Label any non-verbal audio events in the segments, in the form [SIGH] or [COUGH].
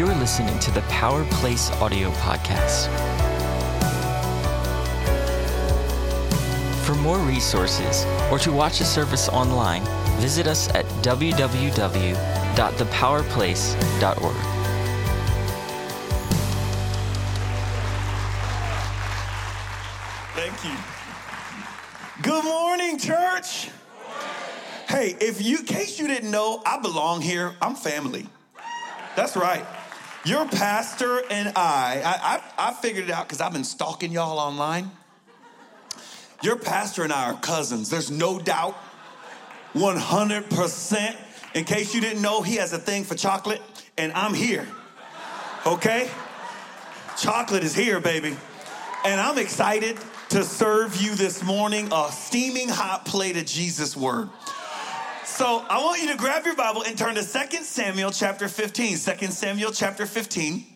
You're listening to the Power Place Audio Podcast. For more resources or to watch a service online, visit us at www.thepowerplace.org. Thank you. Good morning, church. Hey, if you, in case you didn't know, I belong here. I'm family. That's right. Your pastor and I, I, I, I figured it out because I've been stalking y'all online. Your pastor and I are cousins. There's no doubt. 100%. In case you didn't know, he has a thing for chocolate, and I'm here. Okay? Chocolate is here, baby. And I'm excited to serve you this morning a steaming hot plate of Jesus' word. So I want you to grab your Bible and turn to 2 Samuel chapter 15. 2 Samuel chapter 15.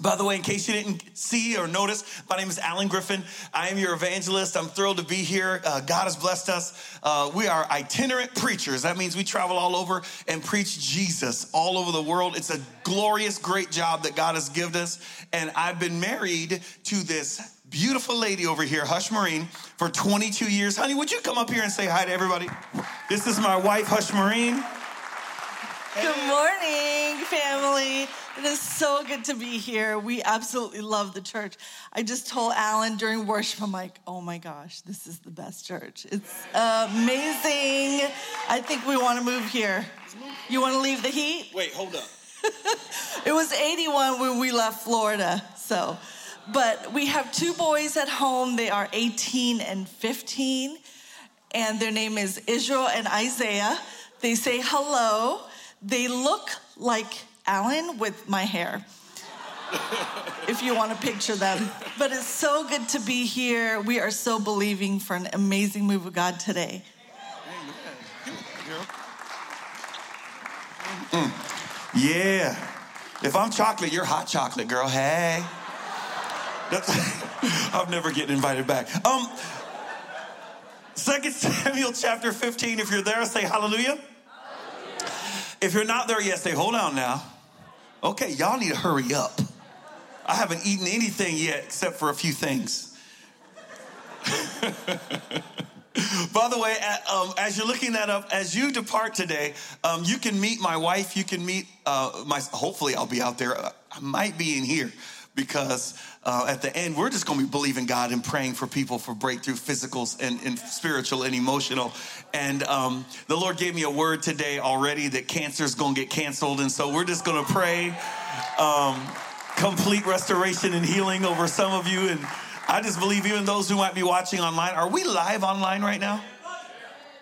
By the way, in case you didn't see or notice, my name is Allen Griffin. I am your evangelist. I'm thrilled to be here. Uh, God has blessed us. Uh, we are itinerant preachers. That means we travel all over and preach Jesus all over the world. It's a glorious, great job that God has given us. And I've been married to this beautiful lady over here, Hush Marine, for 22 years. Honey, would you come up here and say hi to everybody? This is my wife, Hush Marine. Good morning, family. It is so good to be here. We absolutely love the church. I just told Allen during worship, I'm like, oh my gosh, this is the best church. It's amazing. I think we want to move here. You want to leave the heat? Wait, hold up. [LAUGHS] it was 81 when we left Florida, so. But we have two boys at home. They are 18 and 15, and their name is Israel and Isaiah. They say hello. They look like Allen with my hair. [LAUGHS] if you want to picture them. But it's so good to be here. We are so believing for an amazing move of God today. Mm. Yeah. If I'm chocolate, you're hot chocolate, girl. Hey. [LAUGHS] I'm never getting invited back. Um, Second Samuel chapter 15. If you're there, say hallelujah. If you're not there yet, say hold on now. Okay, y'all need to hurry up. I haven't eaten anything yet except for a few things. [LAUGHS] By the way, um, as you're looking that up, as you depart today, um, you can meet my wife. You can meet uh, my. Hopefully, I'll be out there. I might be in here because uh, at the end, we're just going to be believing God and praying for people for breakthrough, physical and, and spiritual and emotional. And um, the Lord gave me a word today already that cancer is going to get canceled. And so we're just going to pray um, complete restoration and healing over some of you. And I just believe even those who might be watching online. Are we live online right now?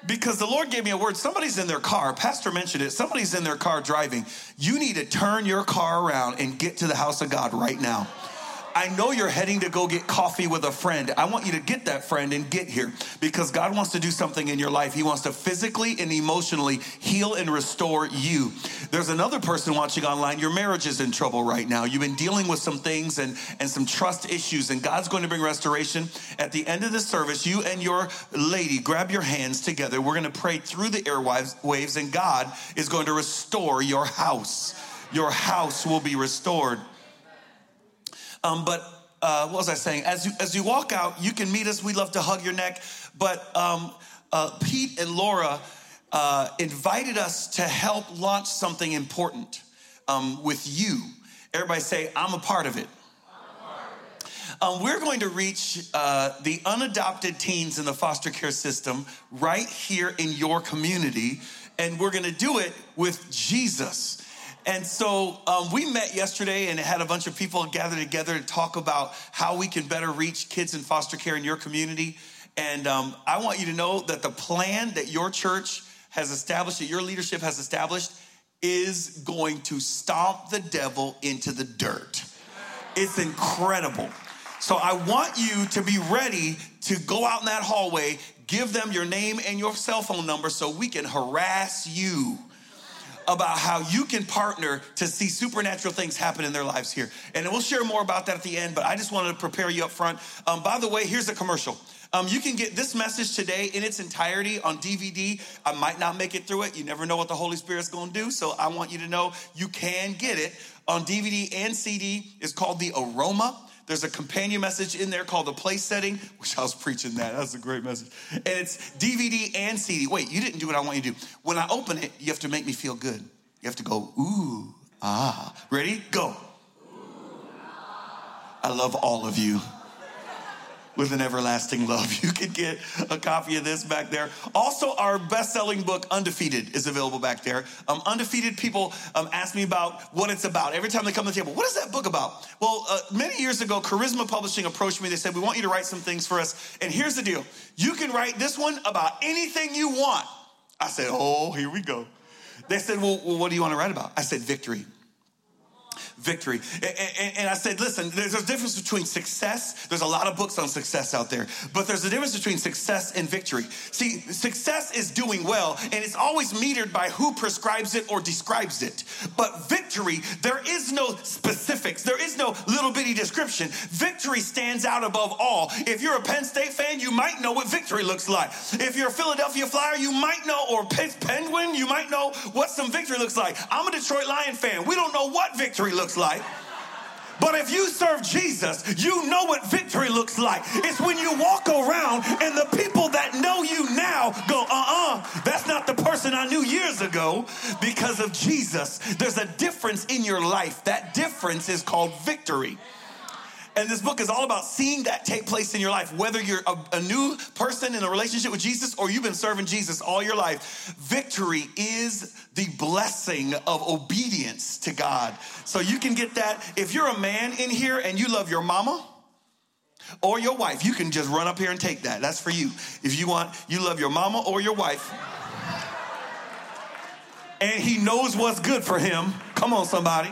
Because the Lord gave me a word. Somebody's in their car. Pastor mentioned it. Somebody's in their car driving. You need to turn your car around and get to the house of God right now. I know you're heading to go get coffee with a friend. I want you to get that friend and get here because God wants to do something in your life. He wants to physically and emotionally heal and restore you. There's another person watching online. Your marriage is in trouble right now. You've been dealing with some things and, and some trust issues, and God's going to bring restoration. At the end of this service, you and your lady grab your hands together. We're going to pray through the airwaves, and God is going to restore your house. Your house will be restored. Um, but uh, what was I saying? As you, as you walk out, you can meet us. We love to hug your neck. But um, uh, Pete and Laura uh, invited us to help launch something important um, with you. Everybody say, I'm a part of it. Um, we're going to reach uh, the unadopted teens in the foster care system right here in your community, and we're going to do it with Jesus. And so um, we met yesterday and had a bunch of people gather together to talk about how we can better reach kids in foster care in your community. And um, I want you to know that the plan that your church has established, that your leadership has established, is going to stomp the devil into the dirt. It's incredible. So I want you to be ready to go out in that hallway, give them your name and your cell phone number so we can harass you about how you can partner to see supernatural things happen in their lives here. And we'll share more about that at the end, but I just wanted to prepare you up front. Um, by the way, here's a commercial. Um, you can get this message today in its entirety on DVD. I might not make it through it. You never know what the Holy Spirit's going to do. So I want you to know you can get it on DVD and CD. It's called The Aroma. There's a companion message in there called The Place Setting, [LAUGHS] which I was preaching that. That's a great message. And it's DVD and CD. Wait, you didn't do what I want you to do. When I open it, you have to make me feel good. You have to go, ooh, ah. Ready? Go. I love all of you with an everlasting love. [LAUGHS] You can get a copy of this back there. Also, our best selling book, Undefeated, is available back there. Um, Undefeated people um, ask me about what it's about. Every time they come to the table, what is that book about? Well, uh, many years ago, Charisma Publishing approached me. They said, We want you to write some things for us. And here's the deal you can write this one about anything you want. I said, Oh, here we go. They said, well what do you want to write about? I said, Victory victory. And, and, I said, listen, there's a difference between success. There's a lot of books on success out there, but there's a difference between success and victory. See, success is doing well, and it's always metered by who prescribes it or describes it. But victory, there is no specifics, there is no little bitty description. Victory stands out above all. If you're a Penn State fan, you might know what victory looks like. If you're a Philadelphia Flyer, you might know, or Penguin, you might know what some victory looks like. I'm a Detroit Lion fan. We don't know what victory looks looks like. But if you serve Jesus, you know what victory looks like. It's when you walk around and the people that know you now go, uh uh-uh, uh, that's not the person I knew years ago because of Jesus. There's a difference in your life. That difference is called victory. And this book is all about seeing that take place in your life, whether you're a, a, new person in a relationship with Jesus or you've been serving Jesus all your life. Victory is the blessing of obedience to God. So you can get that. If you're a man in here and you love your mama, or your wife, you can just run up here and take that. That's for you. If you want, you love your mama or your wife, and he knows what's good for him. Come on, somebody.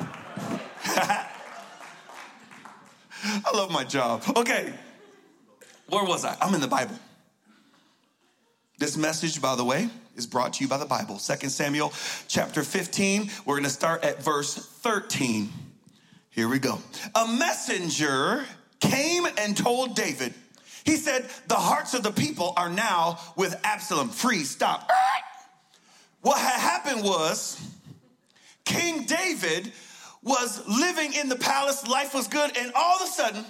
[LAUGHS] [LAUGHS] I love my job. Okay, where was I? I'm in the Bible. This message, by the way, is brought to you by the Bible. 2 Samuel chapter 15. We're going to start at verse 13. Here we go. A messenger came and told David, he said, The hearts of the people are now with Absalom. Freeze, stop. What had happened was King David was living in the palace, life was good, and all of a sudden,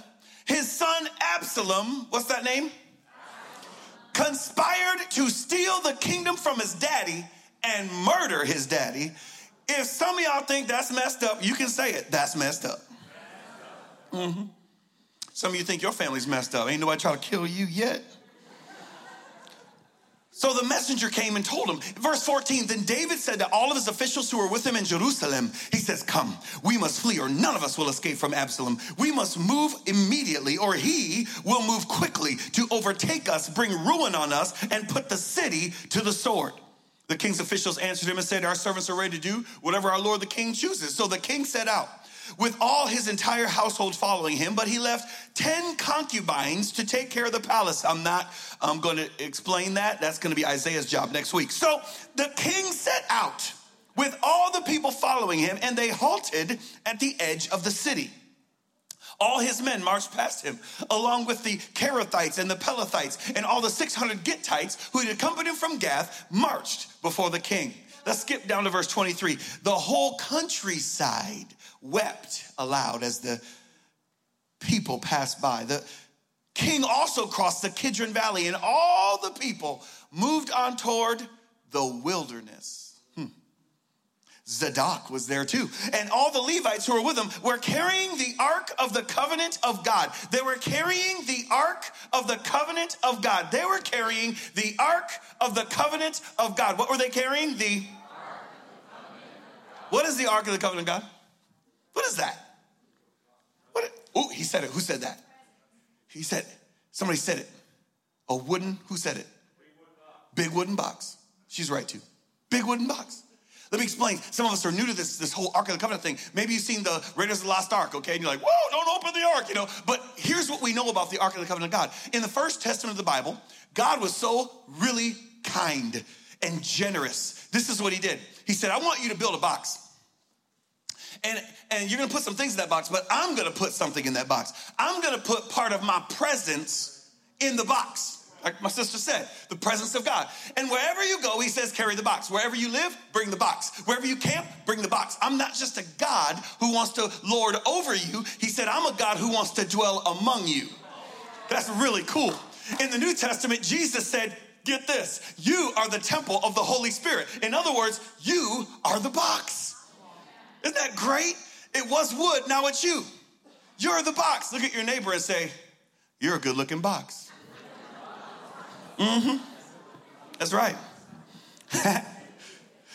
his son Absalom, what's that name? Conspired to steal the kingdom from his daddy and murder his daddy. If some of y'all think that's messed up, you can say it. That's messed up. Mm-hmm. Some of you think your family's messed up. Ain't nobody trying to kill you yet. So the messenger came and told him. Verse 14, then David said to all of his officials who were with him in Jerusalem, he says, Come, we must flee, or none of us will escape from Absalom. We must move immediately, or he will move quickly to overtake us, bring ruin on us, and put the city to the sword. The king's officials answered him and said, Our servants are ready to do whatever our Lord the king chooses. So the king set out with all his entire household following him, but he left 10 concubines to take care of the palace. I'm not I'm going to explain that. That's going to be Isaiah's job next week. So the king set out with all the people following him, and they halted at the edge of the city. All his men marched past him, along with the Kerethites and the Pelethites, and all the 600 Gittites who had accompanied him from Gath marched before the king. Let's skip down to verse 23. The whole countryside wept aloud as the people passed by. The king also crossed the Kidron Valley, and all the people moved on toward the wilderness. Hmm. Zadok was there too. And all the Levites who were with him were carrying the ark of the covenant of God. They were carrying the ark of the covenant of God. They were carrying the ark of the covenant of God. What were they carrying? The What is the ark of the covenant of God? What is that? What? Oh, he said it. Who said that? He said, somebody said it. A wooden, who said it? Big wooden box. She's right too. Big wooden box. Let me explain. Some of us are new to this, this whole Ark of the Covenant thing. Maybe you've seen the Raiders of the Lost Ark, okay? And you're like, whoa, don't open the Ark, you know? But here's what we know about the Ark of the Covenant of God. In the First Testament of the Bible, God was so really kind and generous. This is what he did. He said, I want you to build a box. And, and you're gonna put some things in that box, but I'm gonna put something in that box. I'm gonna put part of my presence in the box. like my sister said, the presence of God. And wherever you go, he says, carry the box. Wherever you live, bring the box. Wherever you camp, bring the box. I'm not just a God who wants to lord over you. He said, I'm a God who wants to dwell among you. That's really cool. In the New Testament, Jesus said, Get this, you are the temple of the Holy Spirit. In other words, you are the box. Isn't that great? It was wood, now it's you. You're the box. Look at your neighbor and say, You're a good looking box. Mm hmm. That's right. [LAUGHS]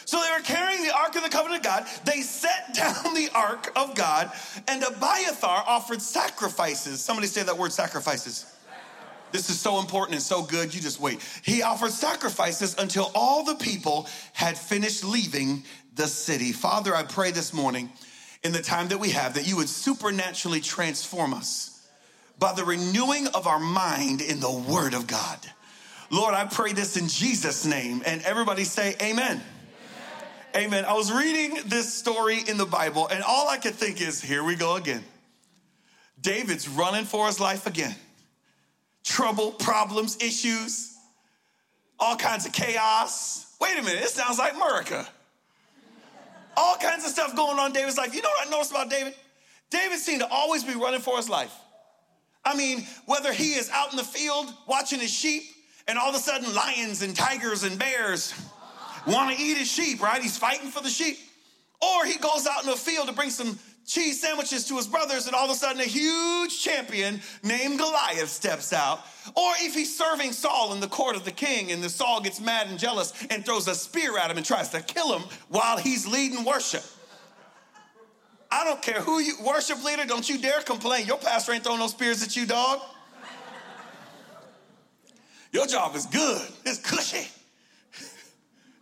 so they were carrying the Ark of the Covenant of God. They set down the Ark of God, and Abiathar offered sacrifices. Somebody say that word sacrifices. This is so important and so good, you just wait. He offered sacrifices until all the people had finished leaving the city. Father, I pray this morning in the time that we have that you would supernaturally transform us by the renewing of our mind in the Word of God. Lord, I pray this in Jesus' name. And everybody say, Amen. Amen. Amen. I was reading this story in the Bible, and all I could think is, here we go again. David's running for his life again. Trouble, problems, issues, all kinds of chaos. Wait a minute, it sounds like America. All kinds of stuff going on David's life. You know what I noticed about David? David seemed to always be running for his life. I mean, whether he is out in the field watching his sheep, and all of a sudden lions and tigers and bears want to eat his sheep, right? He's fighting for the sheep. Or he goes out in the field to bring some cheese sandwiches to his brothers, and all of a sudden a huge champion named Goliath steps out. Or if he's serving Saul in the court of the king, and the Saul gets mad and jealous and throws a spear at him and tries to kill him while he's leading worship. I don't care who you worship leader, don't you dare complain. Your pastor ain't throwing no spears at you, dog. Your job is good. It's cushy.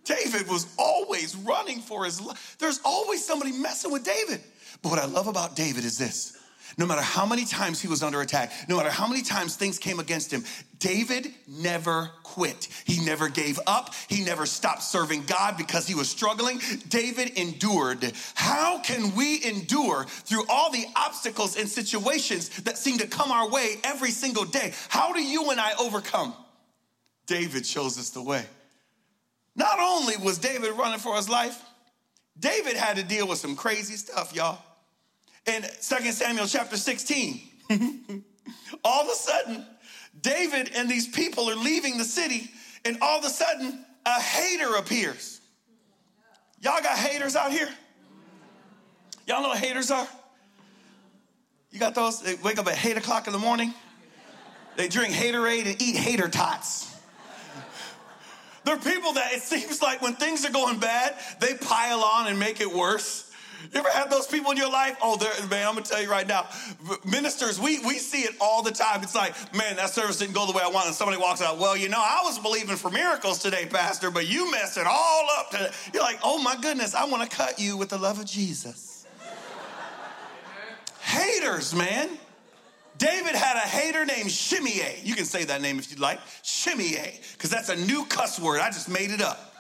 David was always running for his life. There's always somebody messing with David. But what I love about David is this no matter how many times he was under attack, no matter how many times things came against him, David never quit. He never gave up. He never stopped serving God because he was struggling. David endured. How can we endure through all the obstacles and situations that seem to come our way every single day? How do you and I overcome? David shows us the way. Not only was David running for his life, David had to deal with some crazy stuff, y'all. In 2 Samuel chapter 16, [LAUGHS] all of a sudden, David and these people are leaving the city, and all of a sudden, a hater appears. Y'all got haters out here? Y'all know what haters are? You got those? They wake up at 8 o'clock in the morning, they drink haterade and eat hater tots. There are people that it seems like when things are going bad, they pile on and make it worse. You ever had those people in your life? Oh, man, I'm gonna tell you right now. Ministers, we, we see it all the time. It's like, man, that service didn't go the way I wanted. Somebody walks out, well, you know, I was believing for miracles today, Pastor, but you messed it all up. Today. You're like, oh my goodness, I wanna cut you with the love of Jesus. Haters, man. David had a hater named Shimei. You can say that name if you'd like. Shimei, because that's a new cuss word. I just made it up.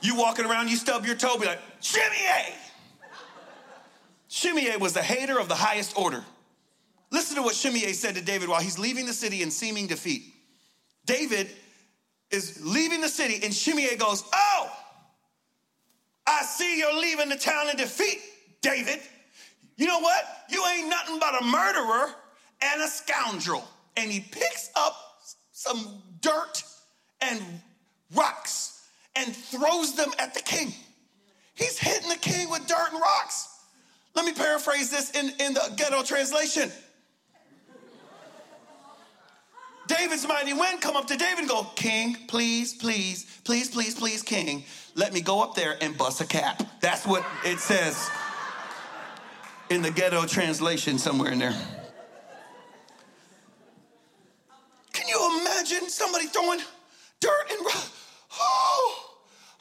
You walking around, you stub your toe, be like, Shimei. Shimei was the hater of the highest order. Listen to what Shimei said to David while he's leaving the city in seeming defeat. David is leaving the city, and Shimei goes, Oh, I see you're leaving the town in defeat, David. You know what? You ain't nothing but a murderer and a scoundrel. And he picks up some dirt and rocks and throws them at the king. He's hitting the king with dirt and rocks. Let me paraphrase this in, in the ghetto translation. David's mighty men come up to David and go, King, please, please, please, please, please, King, let me go up there and bust a cap. That's what it says in the ghetto translation somewhere in there. Can you imagine somebody throwing dirt and oh,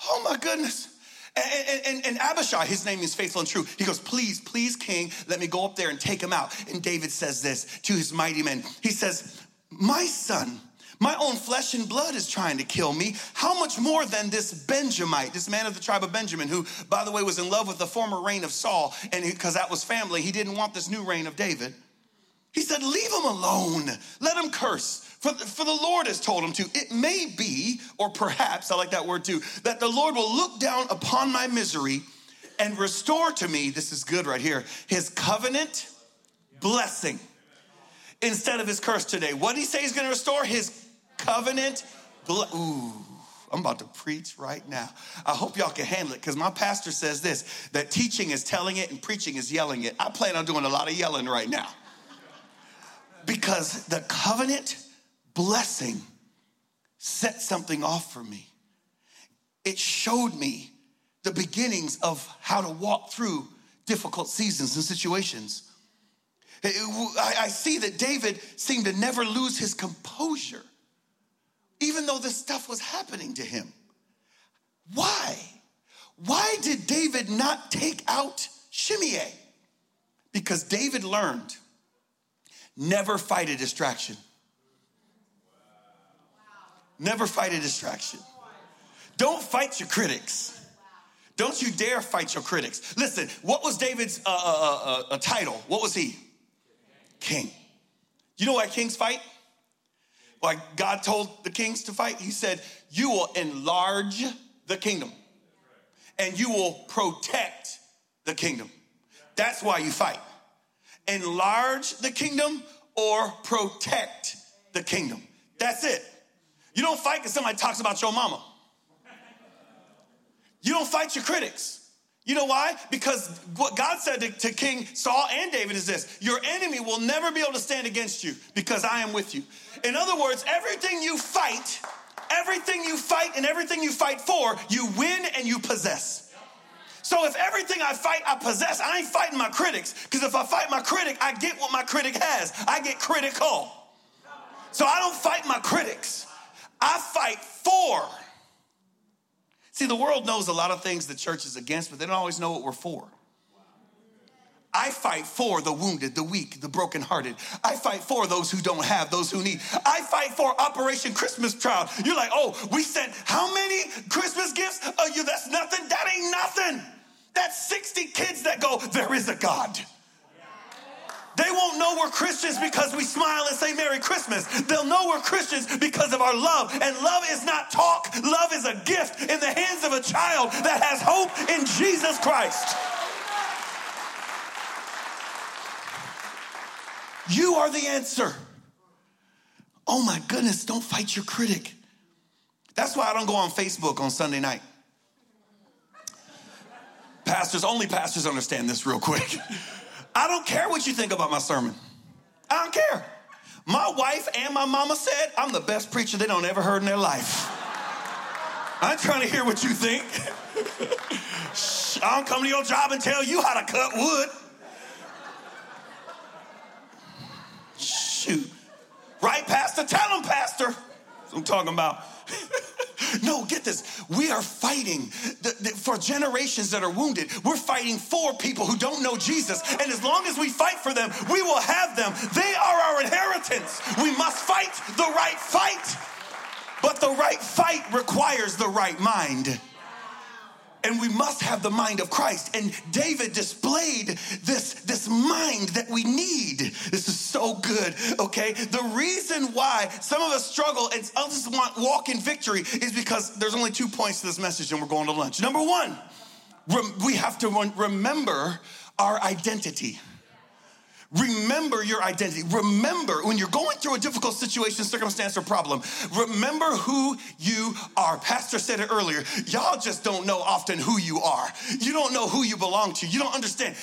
oh my goodness. And, and, and, Abishai, his name is faithful and true. He goes, Please, please, king, let me go up there and take him out. And David says this to his mighty men. He says, My son, my own flesh and blood is trying to kill me. How much more than this Benjamite, this man of the tribe of Benjamin, who, by the way, was in love with the former reign of Saul, and because that was family, he didn't want this new reign of David. He said, Leave him alone. Let him curse For, for the Lord has told him to. It may be, or perhaps, I like that word too, that the Lord will look down upon my misery and restore to me, this is good right here, his covenant blessing instead of his curse today. What he say he's gonna restore? His covenant. Ooh. I'm about to preach right now. I hope y'all can handle it because my pastor says this that teaching is telling it and preaching is yelling it. I plan on doing a lot of yelling right now because the covenant blessing set something off for me. It showed me the beginnings of how to walk through difficult seasons and situations. I see that David seemed to never lose his composure even though this stuff was happening to him. Why? Why did David not take out Shimei? Because David learned never fight a distraction. Never fight a distraction. Don't fight your critics. Don't you dare fight your critics. Listen, what was David's uh, uh, uh, uh title? What was he? King. You know why kings fight? like God told the kings to fight, he said, You will enlarge the kingdom and you will protect the kingdom. That's why you fight. Enlarge the kingdom or protect the kingdom. That's it. You don't fight because somebody talks about your mama. You don't fight your critics. You know why? Because what God said to, to, King Saul and David is this Your enemy will never be able to stand against you because I am with you. In other words, everything you fight, everything you fight and everything you fight for, you win and you possess. So if everything I fight, I possess, I ain't fighting my critics. Because if I fight my critic, I get what my critic has. I get critical. So I don't fight my critics. I fight for See, the world knows a lot of things the church is against, but they don't always know what we're for. I fight for the wounded, the weak, the brokenhearted. I fight for those who don't have, those who need. I fight for Operation Christmas Child. You're like, oh, we sent how many Christmas gifts? Oh, you that's nothing. That ain't nothing. That's 60 kids that go, there is a God. They won't know we're Christians because we smile and say Merry Christmas. They'll know we're Christians because of our love. And love is not talk, love is a gift in the hands of a child that has hope in Jesus Christ. You are the answer. Oh my goodness, don't fight your critic. That's why I don't go on Facebook on Sunday night. Pastors, only pastors understand this real quick. [LAUGHS] I don't care what you think about my sermon. I don't care. My wife and my mama said I'm the best preacher they don't ever heard in their life. I'm trying to hear what you think. [LAUGHS] I don't come to your job and tell you how to cut wood. Shoot. Right, Pastor? Tell them, Pastor. I'm talking about. No, get this. We are fighting the, the, for generations that are wounded. We're fighting for people who don't know Jesus. And as long as we fight for them, we will have them. They are our inheritance. We must fight the right fight. But the right fight requires the right mind and we must have the mind of Christ. And David displayed this, this mind that we need. This is so good, okay? The reason why some of us struggle and others want walk in victory is because there's only two points to this message and we're going to lunch. Number one, we have to remember our identity. Remember your identity. Remember when you're going through a difficult situation, circumstance, or problem, remember who you are. Pastor said it earlier. Y'all just don't know often who you are. You don't know who you belong to. You don't understand.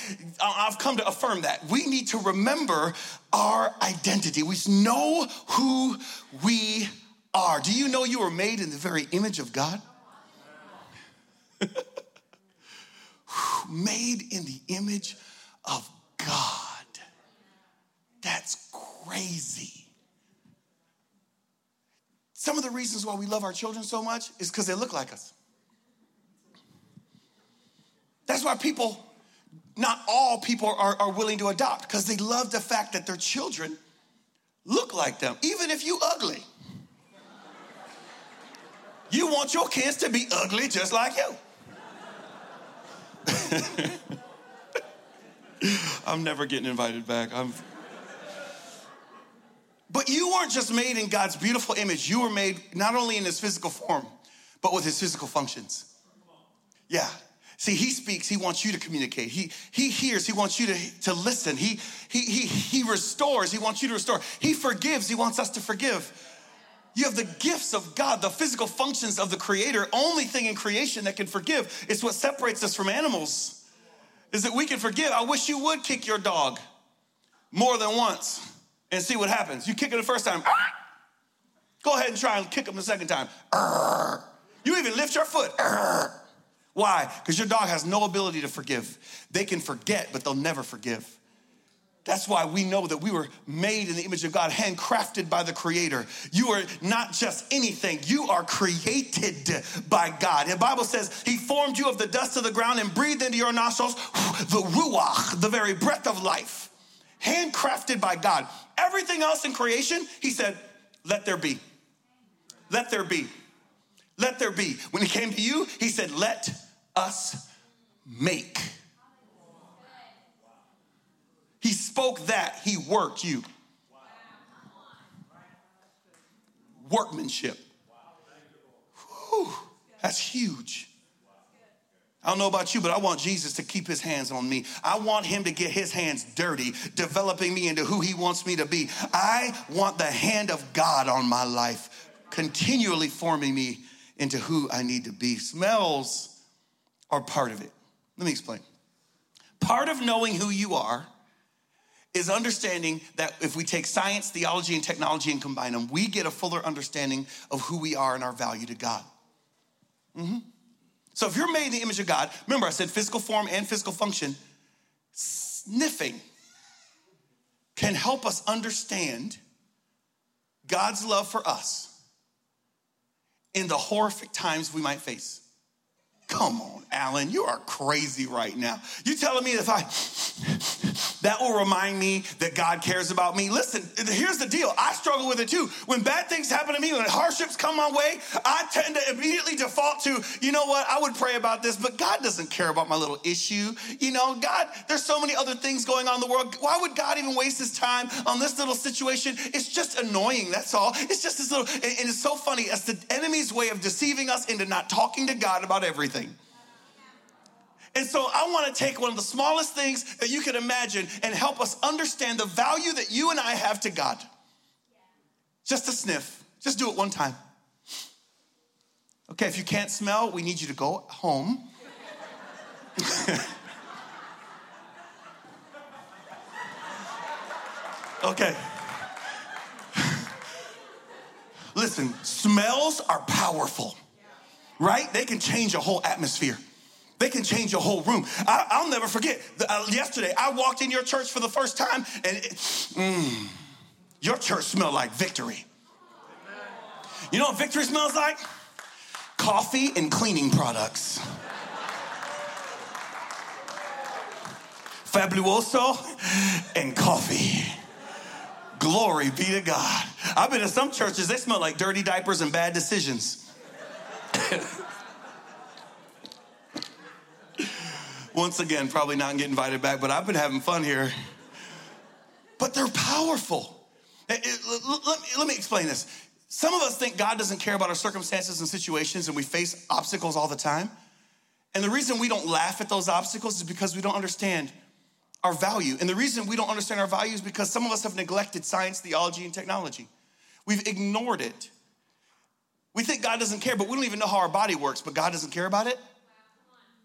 I've come to affirm that. We need to remember our identity. We know who we are. Do you know you were made in the very image of God? [LAUGHS] made in the image of God. That's crazy. Some of the reasons why we love our children so much is because they look like us. That's why people, not all people are, are willing to adopt because they love the fact that their children look like them, even if you ugly. You want your kids to be ugly just like you. [LAUGHS] I'm never getting invited back. I'm but you weren't just made in God's beautiful image, you were made not only in his physical form, but with his physical functions. Yeah. See, he speaks, he wants you to communicate. He, he hears, he wants you to, to listen. He, he, he, he restores, he wants you to restore. He forgives, he wants us to forgive. You have the gifts of God, the physical functions of the Creator. Only thing in creation that can forgive is what separates us from animals, is that we can forgive. I wish you would kick your dog more than once and see what happens. You kick it the first time, ah! go ahead and try and kick him the second time. You even lift your foot. Why? Because your dog has no ability to forgive. They can forget, but they'll never forgive. That's why we know that we were made in the image of God, handcrafted by the Creator. You are not just anything, you are created by God. The Bible says He formed you of the dust of the ground and breathed into your nostrils the Ruach, the very breath of life. Handcrafted by God. Everything else in creation, He said, let there be. Let there be. Let there be. When He came to you, He said, let us make. He spoke that, he worked you. Workmanship. Whew, that's huge. I don't know about you, but I want Jesus to keep his hands on me. I want him to get his hands dirty, developing me into who he wants me to be. I want the hand of God on my life, continually forming me into who I need to be. Smells are part of it. Let me explain. Part of knowing who you are is understanding that if we take science, theology, and technology and combine them, we get a fuller understanding of who we are and our value to God. Mm-hmm. So if you're made in the image of God, remember I said physical form and physical function, sniffing can help us understand God's love for us in the horrific times we might face. Come on, Allen, you are crazy right now. You telling me if I that will remind me that God cares about me. Listen, here's the deal. I struggle with it too. When bad things happen to me, when hardships come my way, I tend to immediately default to, you know what, I would pray about this, but God doesn't care about my little issue. You know, God, there's so many other things going on in the world. Why would God even waste his time on this little situation? It's just annoying, that's all. It's just this little, and it's so funny. It's the enemy's way of deceiving us into not talking to God about everything. And so I want to take one of the smallest things that you can imagine and help us understand the value that you and I have to God. Just a sniff. Just do it one time. Okay, if you can't smell, we need you to go home. [LAUGHS] okay. [LAUGHS] Listen, smells are powerful, right? They can change a whole atmosphere. They can change your whole room. I, will never forget. The, uh, yesterday, I walked in your church for the first time, and it, mm, your church smelled like victory. You know what victory smells like? Coffee and cleaning products. Fabuloso and coffee. Glory be to God. I've been to some churches, they smell like dirty diapers and bad decisions. Once again, probably not get invited back, but I've been having fun here. But they're powerful. Eh, eh, let me explain this. Some of us think God doesn't care about our circumstances and situations, and we face obstacles all the time. And the reason we don't laugh at those obstacles is because we don't understand our value. And the reason we don't understand our value is because some of us have neglected science, theology, and technology. We've ignored it. We think God doesn't care, but we don't even know how our body works, but God doesn't care about it.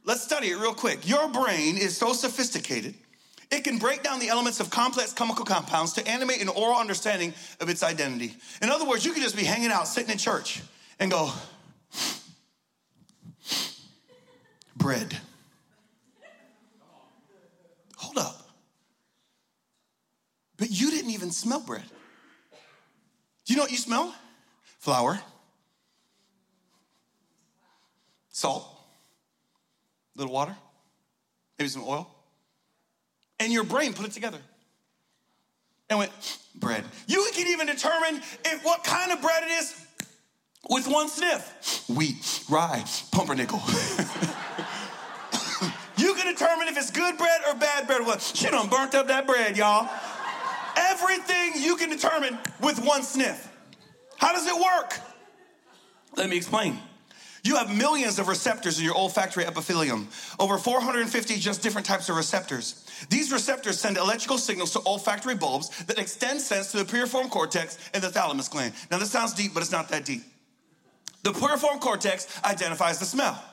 Let's study it real quick. Your brain is so sophisticated, it can break down the elements of complex chemical compounds to animate an oral understanding of its identity. In other words, you could just be hanging out, sitting in church, and go, bread. Hold up. But you didn't even smell bread. Do you know what you smell? Flour, salt, little water, maybe some oil, and your brain put it together and went, bread. You can even determine if what kind of bread it is with one sniff. Wheat, rye, pumpernickel. [LAUGHS] you can determine if it's good bread or bad bread. Well, she done burnt up that bread, y'all. everything you can determine with one sniff. How does it work? Let me explain. You have millions of receptors in your olfactory epithelium, over 450 just different types of receptors. These receptors send electrical signals to olfactory bulbs that extend sense to the piriform cortex and the thalamus gland. Now, this sounds deep, but it's not that deep. The piriform cortex identifies the smell.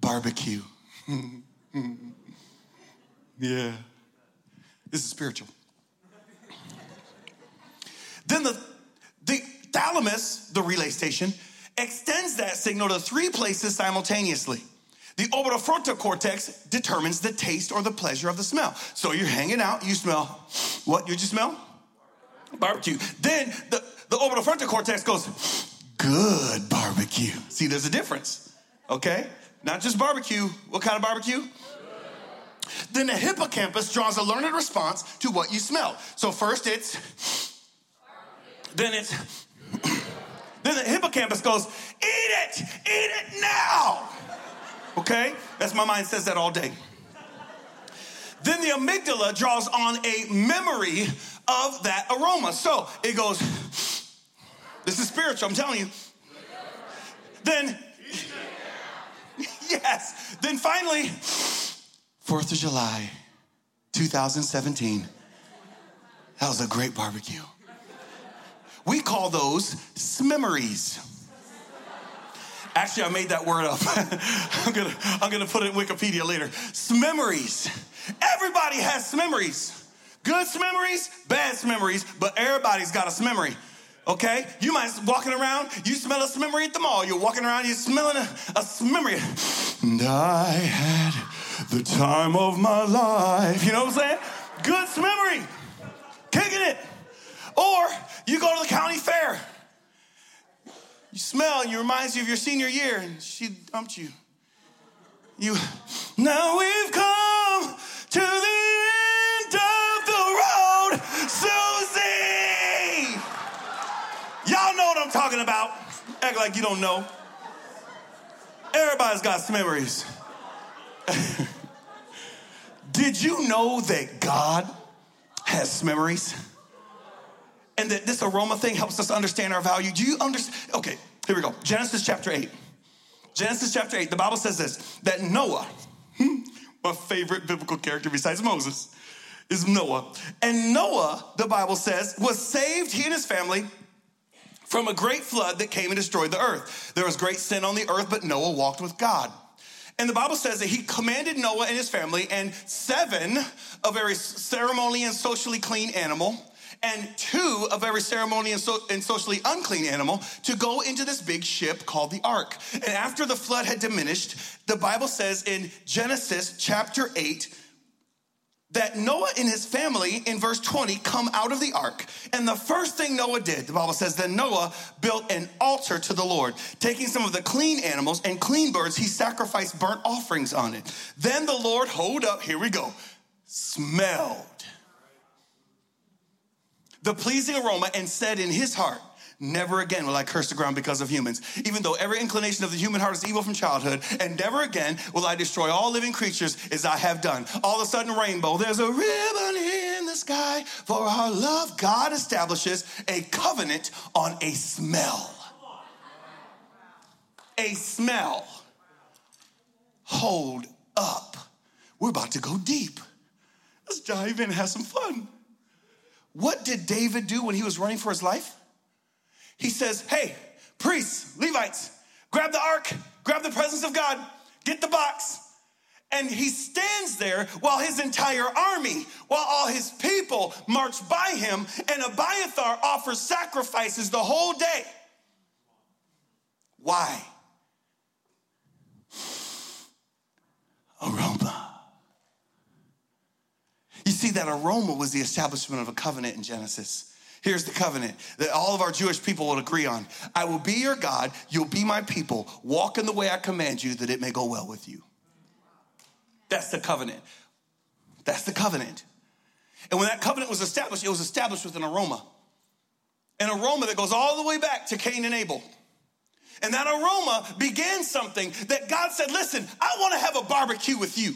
Barbecue. [LAUGHS] yeah. This is spiritual. Then the, thalamus, the relay station, extends that signal to three places simultaneously. The orbitofrontal cortex determines the taste or the pleasure of the smell. So you're hanging out, you smell what? You just smell? Barbecue. Then the, the orbitofrontal cortex goes, good barbecue. See, there's a difference, okay? Not just barbecue. What kind of barbecue? Then the hippocampus draws a learned response to what you smell. So first it's, then it's, then the hippocampus goes, eat it, eat it now. Okay? That's my mind says that all day. Then the amygdala draws on a memory of that aroma. So it goes, this is spiritual, I'm telling you. Then, [LAUGHS] yes. Then finally, 4th of July, 2017. That was a great barbecue. We call those smemories. Actually, I made that word up. [LAUGHS] I'm gonna, I'm gonna put it in Wikipedia later. Memories. Everybody has memories. Good memories, bad memories, but everybody's got a memory. Okay? You might walking around, you smell a memory at the mall. You're walking around, you're smelling a, a memory. And I had the time of my life. You know what I'm saying? Good memory. Kicking it. Or you go to the county fair you smell and it reminds you of your senior year and she dumped you. You, now we've come to the end of the road, Susie. Y'all know what I'm talking about. Act like you don't know. Everybody's got some memories. [LAUGHS] Did you know that God has memories? And that this aroma thing helps us understand our value. Do you understand? Okay, here we go. Genesis chapter 8. Genesis chapter 8, the Bible says this that Noah, [LAUGHS] my favorite biblical character besides Moses, is Noah. And Noah, the Bible says, was saved, he and his family, from a great flood that came and destroyed the earth. There was great sin on the earth, but Noah walked with God. And the Bible says that he commanded Noah and his family and seven, a very ceremonially and socially clean animal, and two of every ceremony and, so, and, socially unclean animal to go into this big ship called the ark. And after the flood had diminished, the Bible says in Genesis chapter 8 that Noah and his family in verse 20 come out of the ark. And the first thing Noah did, the Bible says, that Noah built an altar to the Lord, taking some of the clean animals and clean birds, he sacrificed burnt offerings on it. Then the Lord, hold up, here we go, smelled the pleasing aroma and said in his heart, Never again will I curse the ground because of humans, even though every inclination of the human heart is evil from childhood, and never again will I destroy all living creatures as I have done. All of a sudden, rainbow, there's a ribbon in the sky for our love. God establishes a covenant on a smell. A smell. Hold up. We're about to go deep. Let's dive in and have some fun. What did David do when he was running for his life? He says, Hey, priests, Levites, grab the ark, grab the presence of God, get the box. And he stands there while his entire army, while all his people march by him, and Abiathar offers sacrifices the whole day. Why? [SIGHS] Aroma. You see, that aroma was the establishment of a covenant in Genesis. Here's the covenant that all of our Jewish people would agree on I will be your God, you'll be my people. Walk in the way I command you, that it may go well with you. That's the covenant. That's the covenant. And when that covenant was established, it was established with an aroma. An aroma that goes all the way back to Cain and Abel. And that aroma began something that God said, Listen, I want to have a barbecue with you.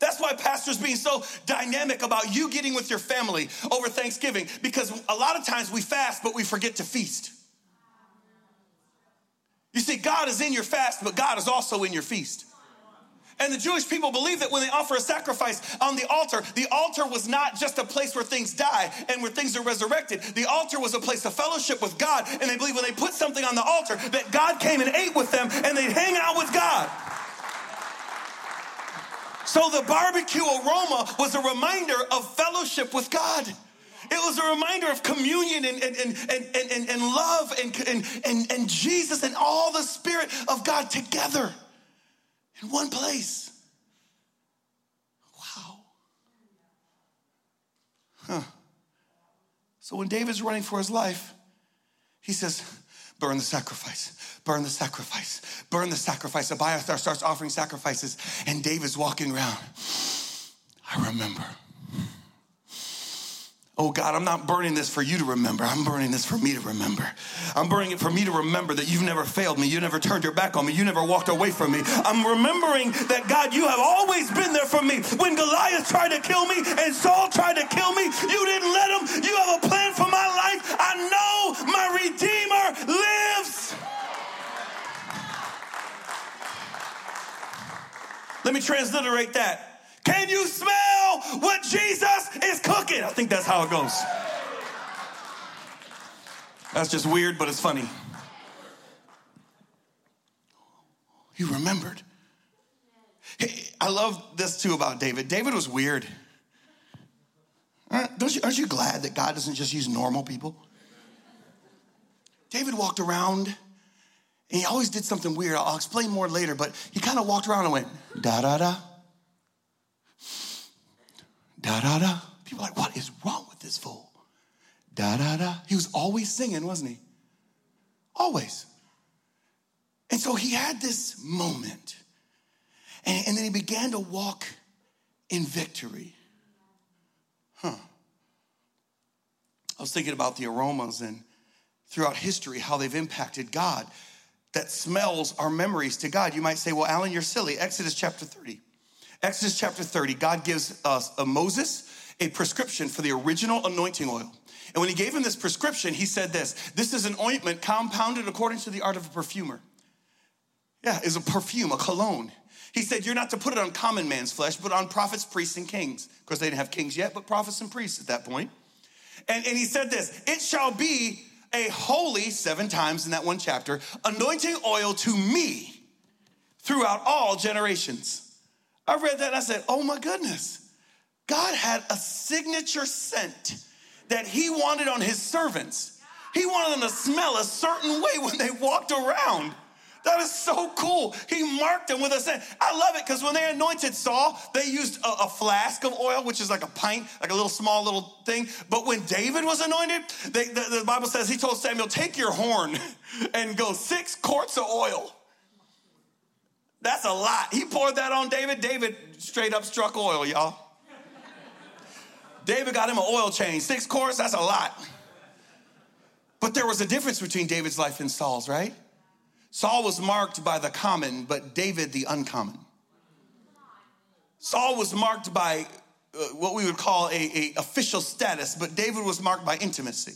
That's why pastors being so dynamic about you getting with your family over Thanksgiving because a lot of times we fast but we forget to feast. You see, God is in your fast, but God is also in your feast. And the Jewish people believe that when they offer a sacrifice on the altar, the altar was not just a place where things die and where things are resurrected. The altar was a place of fellowship with God. And they believe when they put something on the altar, that God came and ate with them and they'd hang out with God. So the barbecue aroma was a reminder of fellowship with God. It was a reminder of communion and, and, and, and, and, and love and, and, and, and Jesus and all the Spirit of God together in one place. Wow. Huh. So when David's running for his life, he says, burn the sacrifice, burn the sacrifice, burn the sacrifice. Abiathar starts offering sacrifices, and David's walking around. I remember. Oh God, I'm not burning this for you to remember. I'm burning this for me to remember. I'm burning it for me to remember that you've never failed me. You never turned your back on me. You never walked away from me. I'm remembering that God, you have always been there for me. When Goliath tried to kill me and Saul tried to kill me, you didn't let him. You have a plan for my life. I know my Redeemer lives. Let me transliterate that. Can you smell what Jesus is cooking? I think that's how it goes. That's just weird, but it's funny. You remembered. Hey, I love this too about David. David was weird. Don't you, aren't you glad that God doesn't just use normal people? David walked around and he always did something weird. I'll explain more later, but he kind of walked around and went da da da, da da da. People like, what is wrong with this fool? Da da da. He was always singing, wasn't he? Always. And so he had this moment. And, and then he began to walk in victory. Huh. I was thinking about the aromas and throughout history how they've impacted God. That smells our memories to God. You might say, well, Allen, you're silly. Exodus chapter 30. Exodus chapter 30, God gives us a Moses a prescription for the original anointing oil. And when he gave him this prescription, he said this This is an ointment compounded according to the art of a perfumer. Yeah, is a perfume, a cologne. He said, You're not to put it on common man's flesh, but on prophets, priests, and kings. Of course, they didn't have kings yet, but prophets and priests at that point. And, and he said this It shall be a holy, seven times in that one chapter, anointing oil to me throughout all generations. I read that and I said, oh my goodness. God had a signature scent that he wanted on his servants. He wanted them to smell a certain way when they walked around. That is so cool. He marked them with a scent. I love it because when they anointed Saul, they used a, a, flask of oil, which is like a pint, like a little small little thing. But when David was anointed, they, the, the Bible says he told Samuel, take your horn and go six quarts of oil. That's a lot. He poured that on David. David straight up struck oil, y'all. David got him an oil change. Six quarts, that's a lot. But there was a difference between David's life and Saul's, right? Saul was marked by the common, but David the uncommon. Saul was marked by uh, what we would call a, a, official status, but David was marked by intimacy.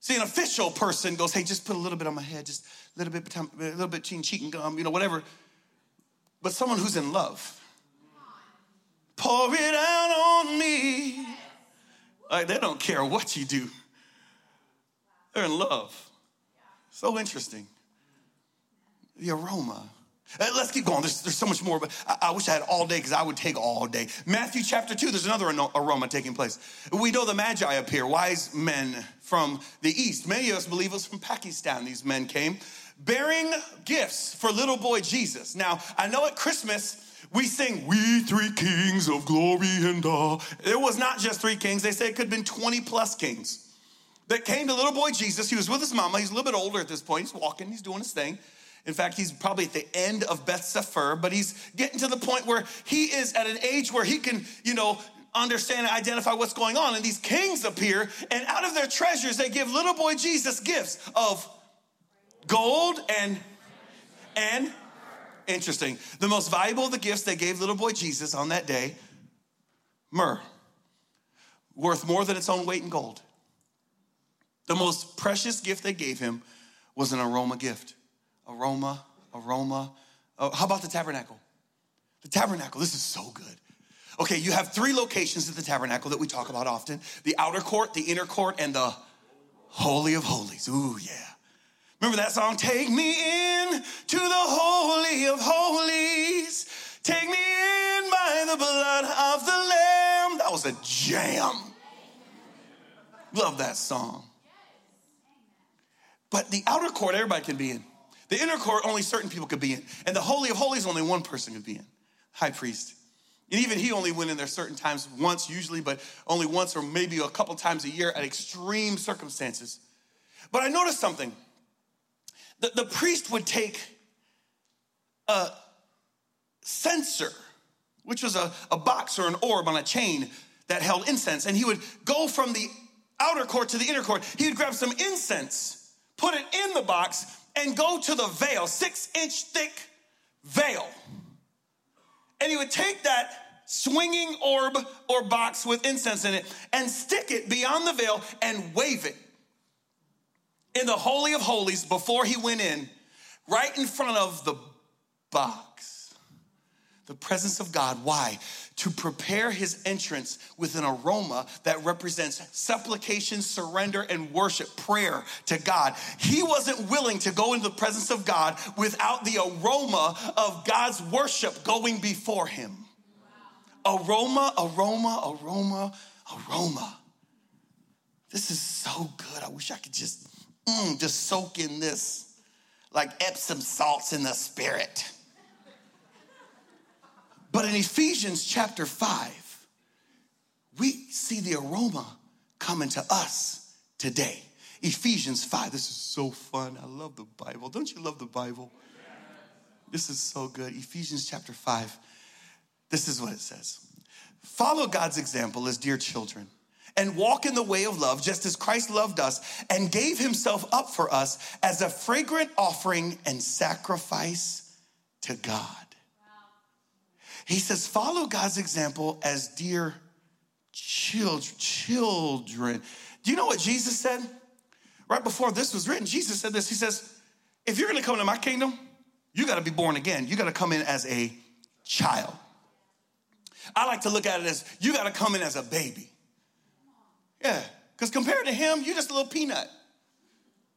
See, an official person goes, "Hey, just put a little bit on my head, just a little bit, a little bit cheating, cheating gum, you know, whatever." But someone who's in love, pour it out on me. Like they don't care what you do. They're in love. So interesting. The aroma. Uh, let's keep going. There's, there's so much more, but I, I wish I had all day because I would take all day. Matthew chapter 2, there's another aroma taking place. We know the Magi appear, wise men from the east. Many of us believe it was from Pakistan, these men came, bearing gifts for little boy Jesus. Now, I know at Christmas, we sing, We three kings of glory and all. It was not just three kings, they say it could have been 20 plus kings that came to little boy Jesus. He was with his mama. He's a little bit older at this point. He's walking, he's doing his thing. In fact, he's probably at the end of Beth Sefer, but he's getting to the point where he is at an age where he can, you know, understand and identify what's going on. And these kings appear, and out of their treasures, they give little boy Jesus gifts of gold and and interesting. The most valuable of the gifts they gave little boy Jesus on that day, myrrh, worth more than its own weight in gold. The most precious gift they gave him was an aroma gift. Aroma, aroma. Oh, how about the tabernacle? The tabernacle, this is so good. Okay, you have three locations at the tabernacle that we talk about often the outer court, the inner court, and the Holy of Holies. Ooh, yeah. Remember that song? Take me in to the Holy of Holies. Take me in by the blood of the Lamb. That was a jam. Love that song. But the outer court, everybody can be in. The inner court, only certain people could be in. And the Holy of Holies, only one person could be in high priest. And even he only went in there certain times, once usually, but only once or maybe a couple times a year at extreme circumstances. But I noticed something. The, the priest would take a censer, which was a, a box or an orb on a chain that held incense, and he would go from the outer court to the inner court. He would grab some incense, put it in the box, and go to the veil, six inch thick veil. And he would take that swinging orb or box with incense in it and stick it beyond the veil and wave it in the Holy of Holies before he went in, right in front of the box. The presence of God. Why? To prepare his entrance with an aroma that represents supplication, surrender, and worship, prayer to God. He wasn't willing to go into the presence of God without the aroma of God's worship going before him. Aroma, aroma, aroma, aroma. This is so good. I wish I could just mm, just soak in this like Epsom salts in the spirit. But in Ephesians chapter 5, we see the aroma coming to us today. Ephesians 5. This is so fun. I love the Bible. Don't you love the Bible? This is so good. Ephesians chapter 5. This is what it says Follow God's example as dear children and walk in the way of love, just as Christ loved us and gave himself up for us as a fragrant offering and sacrifice to God. He says, follow God's example as dear children. Children. Do you know what Jesus said? Right before this was written, Jesus said this. He says, if you're gonna come into my kingdom, you gotta be born again. You gotta come in as a child. I like to look at it as you got to come in as a baby. Yeah, because compared to him, you're just a little peanut.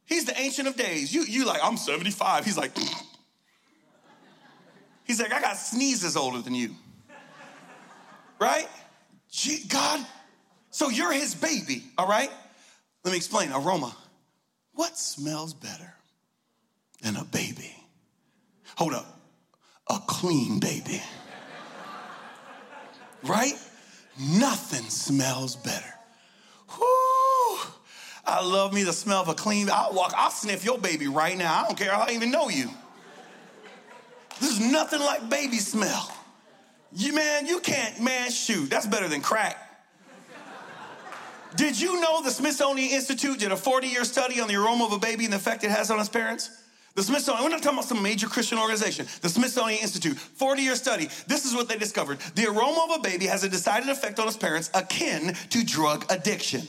He's the ancient of days. You, you like, I'm 75. He's like, [CLEARS THROAT] he's like, I got sneezes older than you. Right? God, so you're his baby, all right? Let me explain aroma. What smells better than a baby? Hold up, a clean baby right? Nothing smells better. I love me the smell of a clean. I'll walk, I'll sniff your baby right now. I don't care. I don't even know you. There's nothing like baby smell. You man, you can't, man, shoot. That's better than crack. Did you know the Smithsonian Institute did a 40 year study on the aroma of a baby and the effect it has on its parents? The Smithsonian, we're not talking about some major Christian organization. The Smithsonian Institute, 40 year study. This is what they discovered. The aroma of a baby has a decided effect on its parents akin to drug addiction.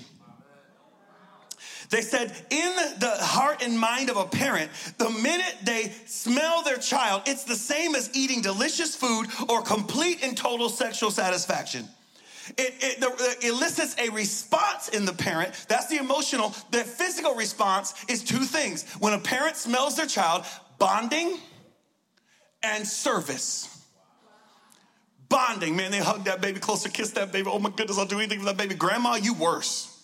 They said, in the heart and mind of a parent, the minute they smell their child, it's the same as eating delicious food or complete and total sexual satisfaction. It, it, the, it, elicits a response in the parent. That's the emotional. The physical response is two things. When a parent smells their child, bonding and service. Bonding, man, they hug that baby closer, kiss that baby. Oh my goodness, I'll do anything for that baby. Grandma, you worse.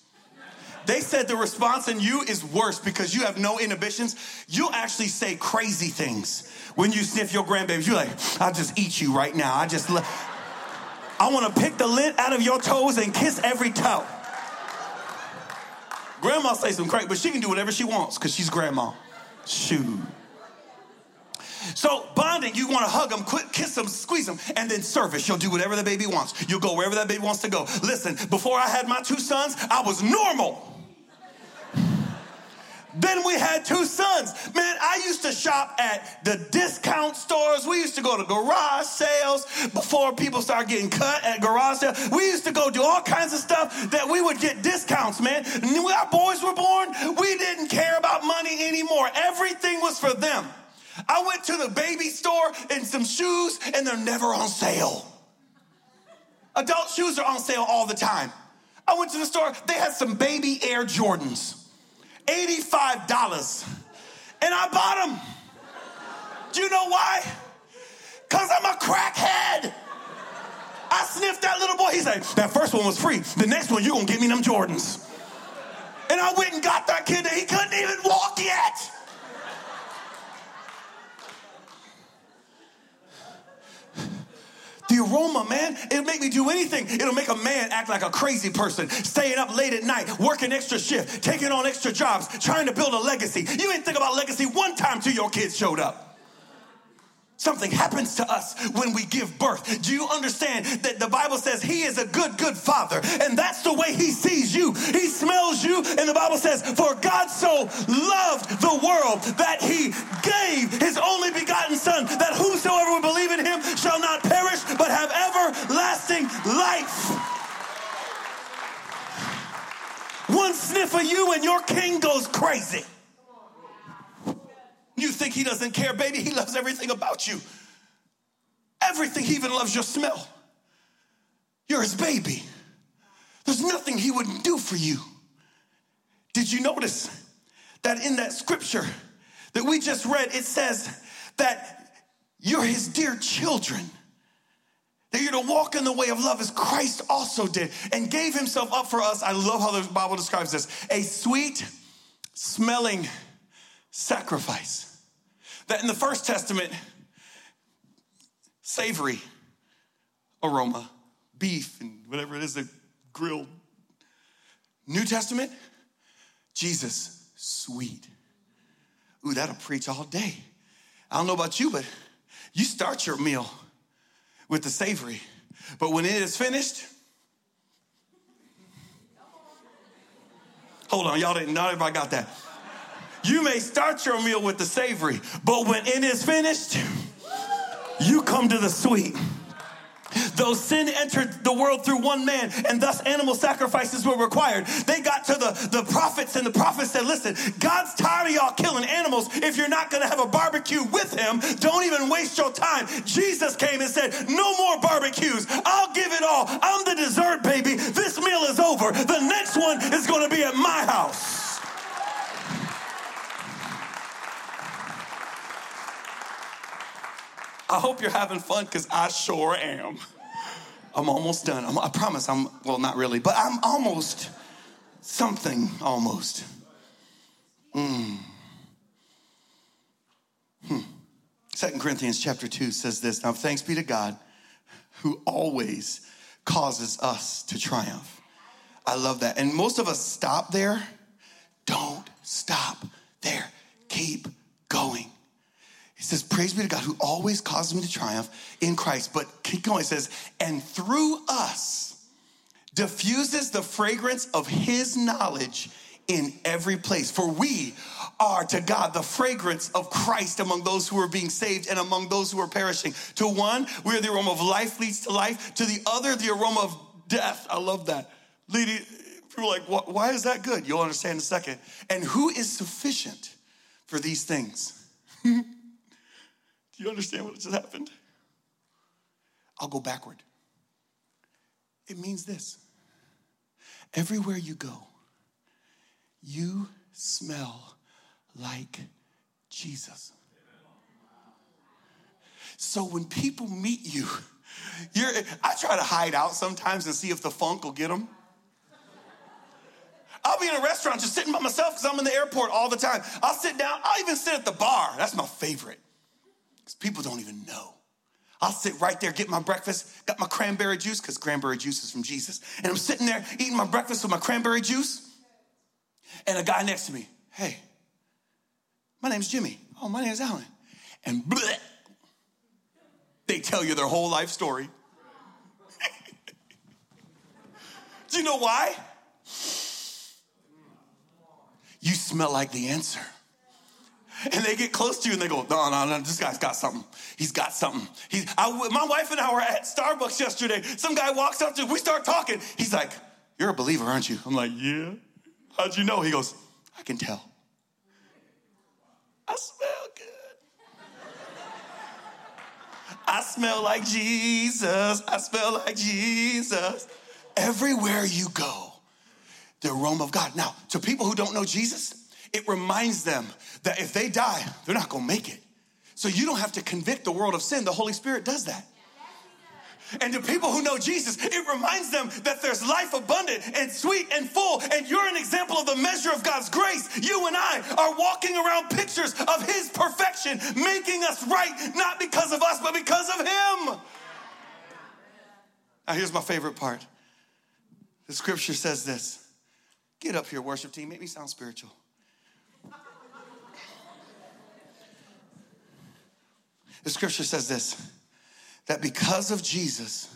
They said the response in you is worse because you have no inhibitions. You actually say crazy things when you sniff your grandbaby. You're like, I'll just eat you right now. I just. I want to pick the lint out of your toes and kiss every toe. Grandma say some crazy, but she can do whatever she wants because she's grandma. Shoot. So bonding, you want to hug them, quit, kiss them, squeeze them, and then service. You'll do whatever the baby wants. You'll go wherever that baby wants to go. Listen, before I had my two sons, I was normal. Then we had two sons. Man, I used to shop at the discount stores. We used to go to garage sales before people started getting cut at garage sales. We used to go do all kinds of stuff that we would get discounts, man. When our boys were born, we didn't care about money anymore. Everything was for them. I went to the baby store and some shoes, and they're never on sale. Adult shoes are on sale all the time. I went to the store, they had some baby Air Jordans. $85. And I bought them. Do you know why? Because I'm a crackhead. I sniffed that little boy. He said, that first one was free. The next one, you're going to give me them Jordans. And I went and got that kid. That he couldn't even walk yet. The aroma, man, it'll make me do anything. It'll make a man act like a crazy person, staying up late at night, working extra shift, taking on extra jobs, trying to build a legacy. You didn't think about legacy one time till your kids showed up. Something happens to us when we give birth. Do you understand that the Bible says he is a good, good father? And that's the way he sees you. He smells you, and the Bible says, For God so loved the world that he gave his only begotten Son, that whosoever would believe in him shall not perish, but have everlasting life. One sniff of you, and your king goes crazy. You think he doesn't care, baby? He loves everything about you. Everything. He even loves your smell. You're his baby. There's nothing he wouldn't do for you. Did you notice that in that scripture that we just read, it says that you're his dear children? That you're to walk in the way of love as Christ also did and gave himself up for us. I love how the Bible describes this a sweet smelling sacrifice that in the First Testament, savory aroma, beef and whatever it is, the grilled. New Testament, Jesus, sweet. Ooh, that'll preach all day. I don't know about you, but you start your meal with the savory, but when it is finished, hold on, y'all didn't, not everybody got that. You may start your meal with the savory, but when it is finished, you come to the sweet. Though sin entered the world through one man, and thus animal sacrifices were required, they got to the, the prophets, and the prophets said, Listen, God's tired of y'all killing animals. If you're not gonna have a barbecue with him, don't even waste your time. Jesus came and said, No more barbecues. I'll give it all. I'm the dessert, baby. This meal is over. The next one is gonna be at my house. I hope you're having fun because I sure am. I'm almost done. I'm, i promise I'm, well, not really, but I'm almost something, almost. Mm. Hmm. 2 Corinthians chapter 2 says this Now, thanks be to God who always causes us to triumph. I love that. And most of us stop there. Don't stop there. Keep. He says, Praise be to God who always causes me to triumph in Christ. But keep going. It says, And through us diffuses the fragrance of his knowledge in every place. For we are to God the fragrance of Christ among those who are being saved and among those who are perishing. To one, we are the aroma of life leads to life. To the other, the aroma of death. I love that. Leading, people are like, why is that good? You'll understand in a second. And who is sufficient for these things? [LAUGHS] You understand what just happened? I'll go backward. It means this everywhere you go, you smell like Jesus. So when people meet you, you're, I try to hide out sometimes and see if the funk will get them. I'll be in a restaurant just sitting by myself because I'm in the airport all the time. I'll sit down, I'll even sit at the bar. That's my favorite. People don't even know. I'll sit right there, get my breakfast, got my cranberry juice, because cranberry juice is from Jesus. And I'm sitting there eating my breakfast with my cranberry juice. And a guy next to me, hey, my name's Jimmy. Oh, my name's Allen. And bleh, they tell you their whole life story. [LAUGHS] Do you know why? You smell like the answer. [LAUGHS] And they get close to you and they go, no, no, no, this guy's got something. He's got something. He's, I, my wife and I were at Starbucks yesterday. Some guy walks up to us. we start talking. He's like, You're a believer, aren't you? I'm like, Yeah. How'd you know? He goes, I can tell. I smell good. I smell like Jesus. I smell like Jesus. Everywhere you go, the aroma of God. Now, to people who don't know Jesus, it reminds them that if they die, they're not gonna make it. So you don't have to convict the world of sin. The Holy Spirit does that. And to people who know Jesus, it reminds them that there's life abundant and sweet and full. And you're an example of the measure of God's grace. You and I are walking around pictures of His perfection, making us right, not because of us, but because of Him. Now, here's my favorite part the scripture says this Get up here, worship team, make me sound spiritual. The scripture says this that because of Jesus,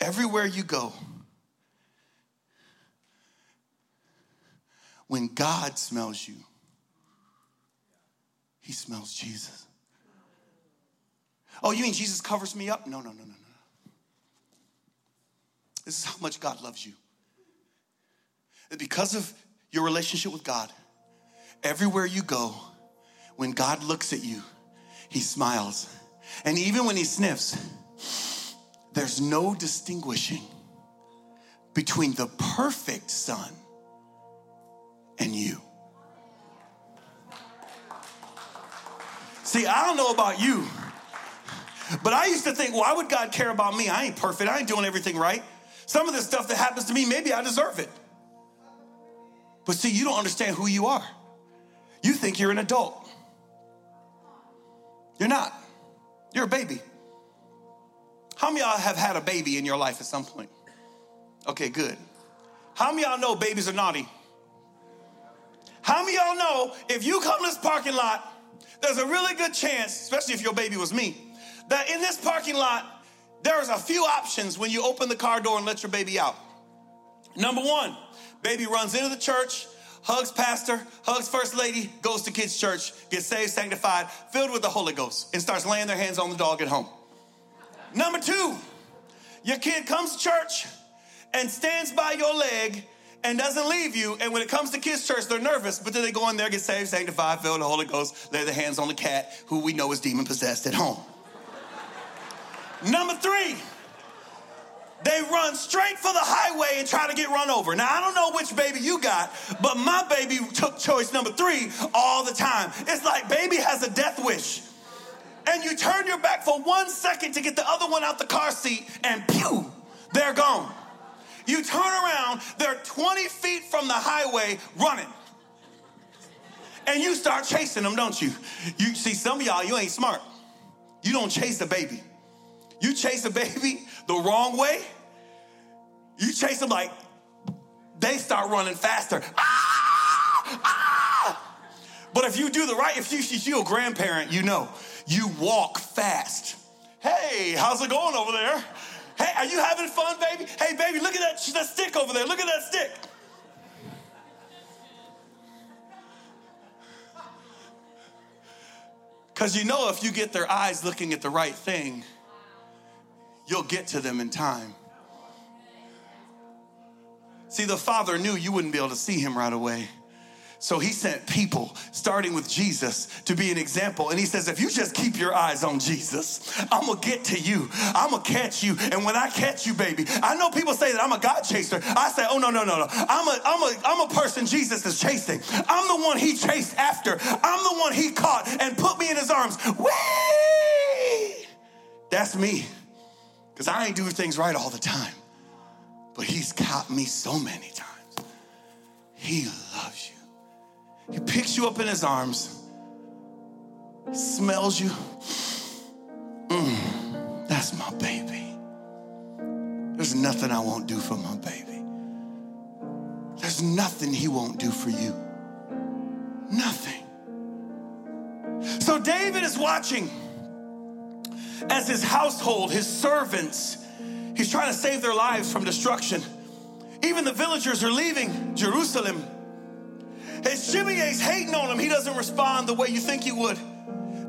everywhere you go, when God smells you, he smells Jesus. Oh, you mean Jesus covers me up? No, no, no, no, no. This is how much God loves you. That because of your relationship with God, everywhere you go, when God looks at you, he smiles. And even when he sniffs, there's no distinguishing between the perfect son and you. See, I don't know about you, but I used to think, why would God care about me? I ain't perfect. I ain't doing everything right. Some of the stuff that happens to me, maybe I deserve it. But see, you don't understand who you are. You think you're an adult. You're not. You're a baby. How many y'all have had a baby in your life at some point? Okay, good. How many y'all know babies are naughty? How many y'all know if you come to this parking lot, there's a really good chance, especially if your baby was me, that in this parking lot, there's a few options when you open the car door and let your baby out. Number one, baby runs into the church, hugs pastor, hugs first lady, goes to kids' church, gets saved, sanctified, filled with the Holy Ghost, and starts laying their hands on the dog at home. Number two, your kid comes to church and stands by your leg and doesn't leave you. And when it comes to kids' church, they're nervous, but then they go in there, get saved, sanctified, filled with the Holy Ghost, lay their hands on the cat who we know is demon possessed at home. Number three, they run straight for the highway and try to get run over. Now, I don't know which baby you got, but my baby took choice number three all the time. It's like baby has a death wish. And you turn your back for one second to get the other one out the car seat, and pew, they're gone. You turn around, they're 20 feet from the highway running. And you start chasing them, don't you? You see, some of y'all, you ain't smart. You don't chase a baby. You chase a baby the wrong way, you chase them like they start running faster. Ah! Ah! But if you do the right, if you, if you're a grandparent, you know, you walk fast. Hey, how's it going over there? Hey, are you having fun, baby? Hey, baby, look at that, that stick over there. Look at that stick. Because you know, if you get their eyes looking at the right thing, you'll get to them in time. See, the Father knew you wouldn't be able to see him right away. So he sent people, starting with Jesus, to be an example. And he says, if you just keep your eyes on Jesus, I'm gonna get to you. I'm gonna catch you. And when I catch you, baby, I know people say that I'm a God chaser. I say, oh no, no, no, no. I'm a I'm a I'm a person Jesus is chasing. I'm the one he chased after. I'm the one he caught and put me in his arms. Whee! That's me. Because I ain't doing things right all the time. But he's caught me so many times. He loves you. He picks you up in his arms, smells you. Mm, that's my baby. There's nothing I won't do for my baby. There's nothing he won't do for you. Nothing. So David is watching as his household, his servants, he's trying to save their lives from destruction. Even the villagers are leaving Jerusalem. And Shimei's hating on him. He doesn't respond the way you think he would.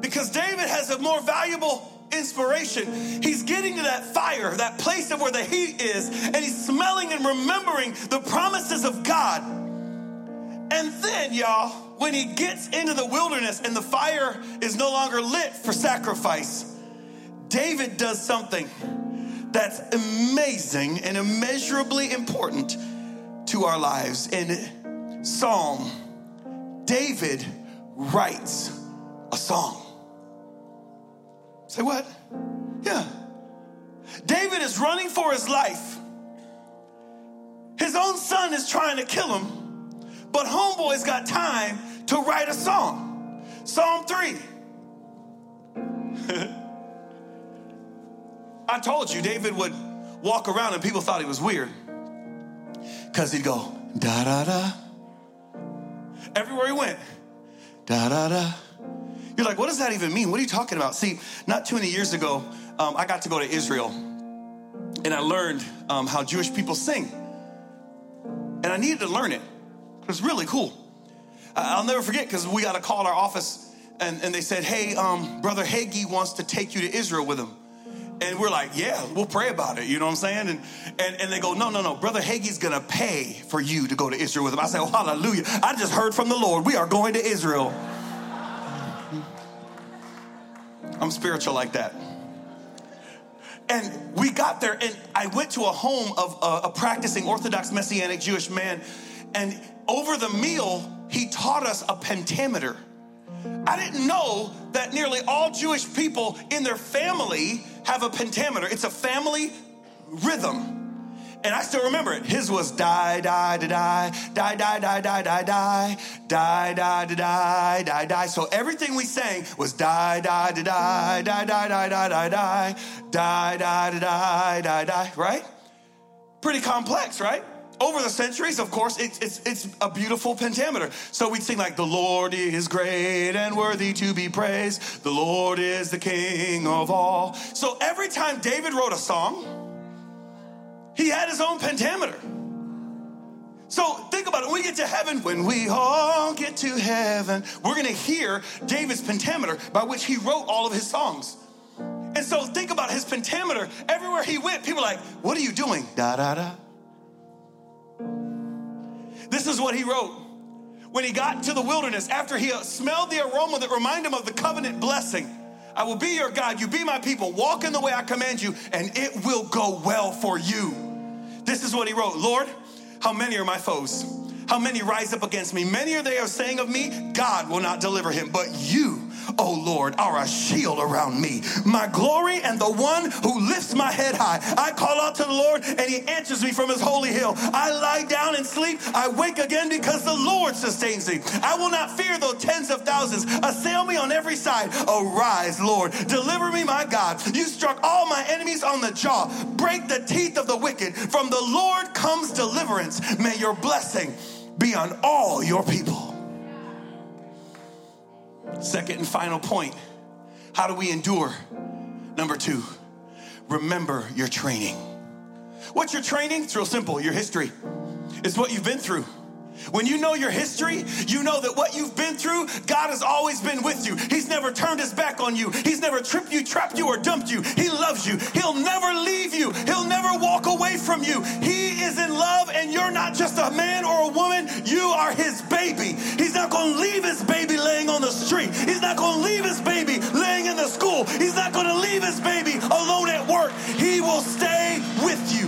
Because David has a more valuable inspiration. He's getting to that fire, that place of where the heat is, and he's smelling and remembering the promises of God. And then, y'all, when he gets into the wilderness and the fire is no longer lit for sacrifice, David does something that's amazing and immeasurably important to our lives. In Psalm, David writes a song. Say what? Yeah. David is running for his life. His own son is trying to kill him, but homeboy's got time to write a song. Psalm 3. [LAUGHS] I told you David would walk around and people thought he was weird. Because he'd go, da da da. Everywhere he went, da da da. You're like, what does that even mean? What are you talking about? See, not too many years ago, um, I got to go to Israel and I learned um, how Jewish people sing. And I needed to learn it. It was really cool. I'll never forget because we got a call at our office and, and they said, hey, um, Brother Hagee wants to take you to Israel with him. And we're like, yeah, we'll pray about it. You know what I'm saying? And, and, and they go, no, no, no. Brother Hagee's to pay for you to go to Israel with him. I say, oh, hallelujah. I just heard from the Lord. We are going to Israel. I'm spiritual like that. And we got there, and I went to a home of a, a practicing Orthodox Messianic Jewish man. And over the meal, he taught us a pentameter. I didn't know that nearly all Jewish people in their family have a pentameter. It's a family rhythm. And I still remember it. His was die, die, die, die, die, die, die, die, die, die, die, die, die, die, die. So everything we sang was die, die, die, die, die, die, die, die, die, die, die, die, die, die, die, die, right? Pretty complex, right? Over the centuries, of course, it's, it's, it's a beautiful pentameter. So we'd sing like, The Lord is great and worthy to be praised. The Lord is the King of all. So every time David wrote a song, he had his own pentameter. So think about it. When we get to heaven, when we all get to heaven, we're going to hear David's pentameter by which he wrote all of his songs. And so think about his pentameter. Everywhere he went, people are like, What are you doing? Da da da. This is what he wrote when he got to the wilderness after he smelled the aroma that reminded him of the covenant blessing. I will be your God, you be my people, walk in the way I command you, and it will go well for you. This is what he wrote Lord, how many are my foes? How many rise up against me? Many are they are saying of me, God will not deliver him, but you O Lord, are a shield around me, my glory and the one who lifts my head high. I call out to the Lord and he answers me from his holy hill. I lie down and sleep. I wake again because the Lord sustains me. I will not fear though tens of thousands assail me on every side. Arise, Lord, deliver me, my God. You struck all my enemies on the jaw. Break the teeth of the wicked. From the Lord comes deliverance. May your blessing be on all your people. Second and final point how do we endure? Number two, remember your training. What's your training? It's real simple your history, it's what you've been through. When you know your history, you know that what you've been through, God has always been with you. He's never turned his back on you. He's never tripped you, trapped you, or dumped you. He loves you. He'll never leave you. He'll never walk away from you. He is in love, and you're not just a man or a woman. You are his baby. He's not going to leave his baby laying on the street. He's not going to leave his baby laying in the school. He's not going to leave his baby alone at work. He will stay with you.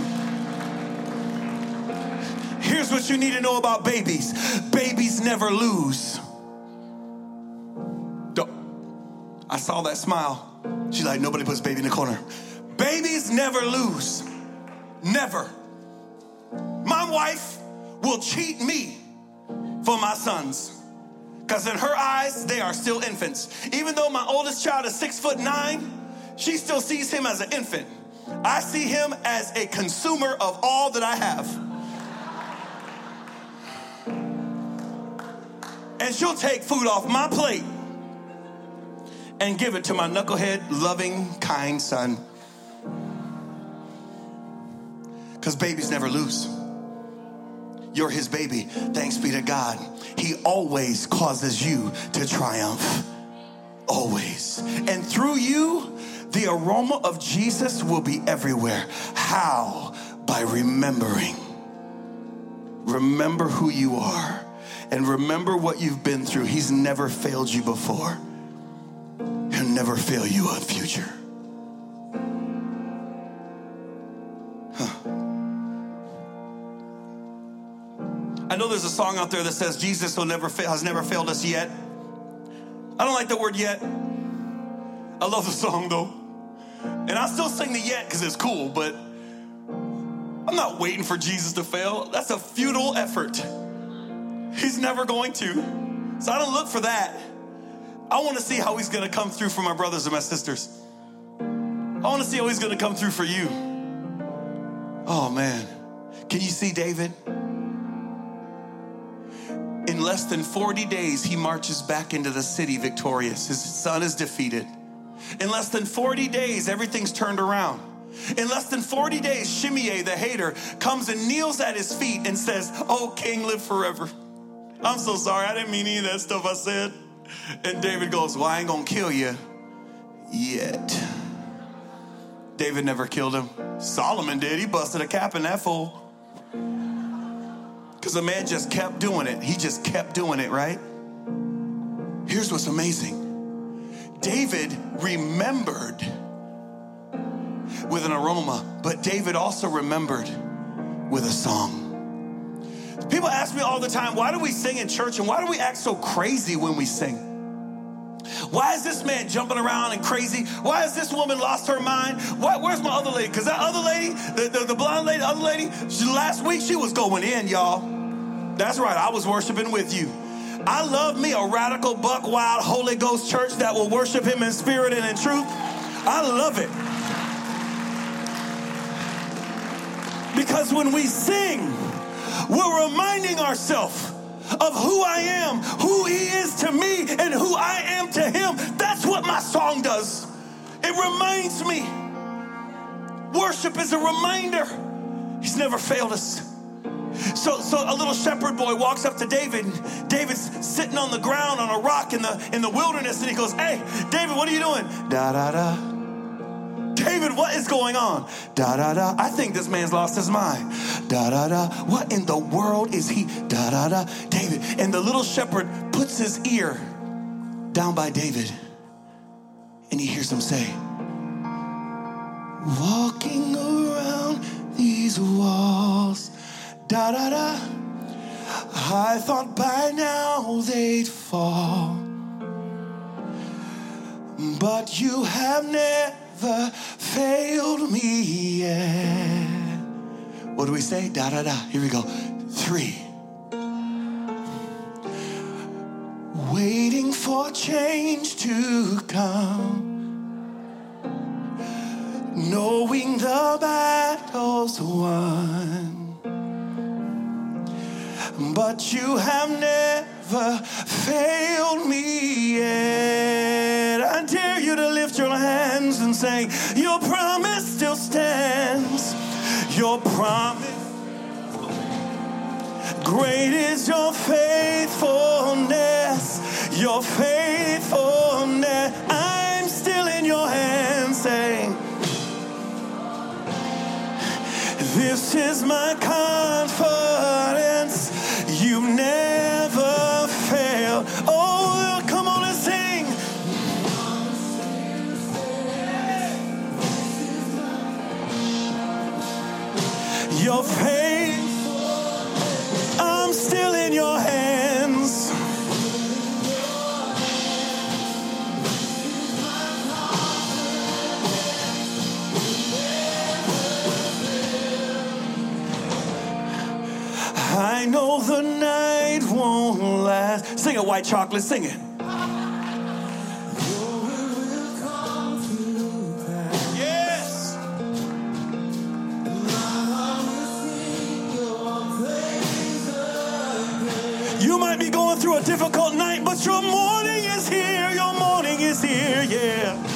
Here's what you need to know about babies babies never lose. I saw that smile. She's like, nobody puts baby in the corner. Babies never lose. Never. My wife will cheat me for my sons. Because in her eyes, they are still infants. Even though my oldest child is six foot nine, she still sees him as an infant. I see him as a consumer of all that I have. She'll take food off my plate and give it to my knucklehead, loving, kind son. Because babies never lose. you're his baby. Thanks be to God. He always causes you to triumph. Always. And through you, the aroma of Jesus will be everywhere. How? By remembering. Remember who you are and remember what you've been through. He's never failed you before, He'll never fail you in future. I know there's a song out there that says Jesus will never fa- has never failed us yet. I don't like the word yet. I love the song though. And I still sing the yet because it's cool, but I'm not waiting for Jesus to fail. That's a futile effort. He's never going to. So I don't look for that. I want to see how he's going to come through for my brothers and my sisters. I want to see how he's going to come through for you. Oh man. Can you see David? In less than 40 days, he marches back into the city victorious. His son is defeated. In less than 40 days, everything's turned around. In less than 40 days, Shimei, the hater, comes and kneels at his feet and says, Oh, king, live forever. I'm so sorry. I didn't mean any of that stuff I said. And David goes, Well, I ain't gonna kill you yet. David never killed him. Solomon did. He busted a cap in that fool. Because the man just kept doing it. He just kept doing it, right? Here's what's amazing David remembered with an aroma, but David also remembered with a song. People ask me all the time, why do we sing in church and why do we act so crazy when we sing? Why is this man jumping around and crazy? Why has this woman lost her mind? Why, where's my other lady? Because that other lady, the, the, the blonde lady, the other lady, she, last week she was going in, y'all. That's right, I was worshiping with you. I love me a radical, buck wild, Holy Ghost church that will worship Him in spirit and in truth. I love it. Because when we sing, we're reminding ourselves of who I am, who He is to me, and who I am to Him. That's what my song does. It reminds me. Worship is a reminder. He's never failed us. So, so a little shepherd boy walks up to David. David's sitting on the ground on a rock in the in the wilderness, and he goes, "Hey, David, what are you doing?" Da da da. David, what is going on? Da da da. I think this man's lost his mind. Da da da. What in the world is he? Da da da. David. And the little shepherd puts his ear down by David, and he hears him say, Walking around these walls, da da da. I thought by now they'd fall. But you have never failed me yet. What do we say? Da da da. Here we go. Three. Waiting for change to come. Knowing the battle's won. But you have never failed me yet. Say, Your promise still stands. Your promise. Great is your faithfulness. Your faithfulness. I'm still in your hands saying, This is my confidence. Sing it, white chocolate, sing it. You might be going through a difficult night, but your morning is here. Your morning is here, yeah.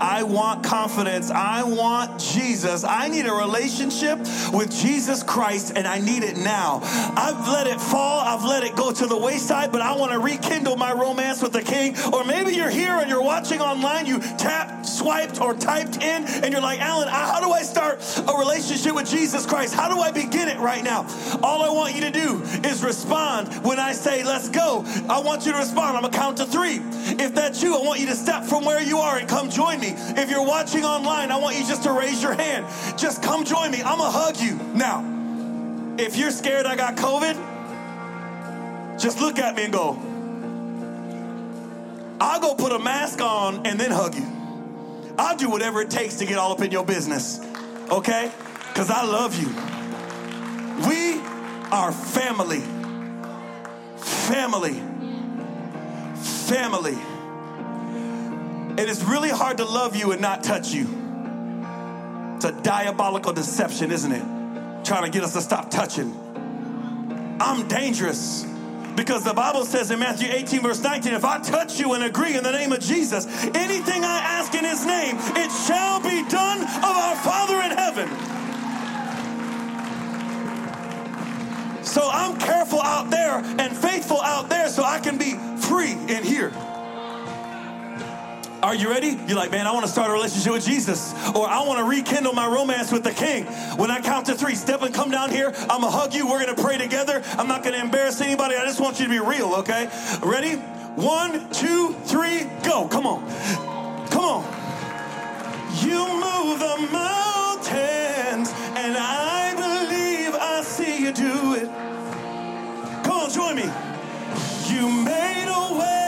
I want confidence. I want Jesus. I need a relationship with Jesus Christ and I need it now. I've let it fall. I've let it go to the wayside, but I want to rekindle my romance with the King. Or maybe you're here and you're watching online. You tapped, swiped, or typed in and you're like, Allen, how do I start a relationship with Jesus Christ? How do I begin it right now? All I want you to do is respond when I say, let's go. I want you to respond. I'm going to count to three. If that's you, I want you to step from where you are and come join me. If you're watching online, I want you just to raise your hand. Just come join me. I'm going to hug you. Now, if you're scared I got COVID, just look at me and go, I'll go put a mask on and then hug you. I'll do whatever it takes to get all up in your business, okay? Because I love you. We are family. Family. Family. It is really hard to love you and not touch you. It's a diabolical deception, isn't it? Trying to get us to stop touching. I'm dangerous because the Bible says in Matthew 18, verse 19, if I touch you and agree in the name of Jesus, anything I ask in his name, it shall be done of our Father in heaven. So I'm careful out there and faithful out there so I can be in here. Are you ready? You're like, man, I want to start a relationship with Jesus, or I want to rekindle my romance with the King. When I count to three, step and come down here. I'm gonna hug you. We're gonna pray together. I'm not gonna embarrass anybody. I just want you to be real, okay? Ready? One, two, three, go. Come on. Come on. You move the mountains, and I believe I see you do it. Come on, join me. You made a way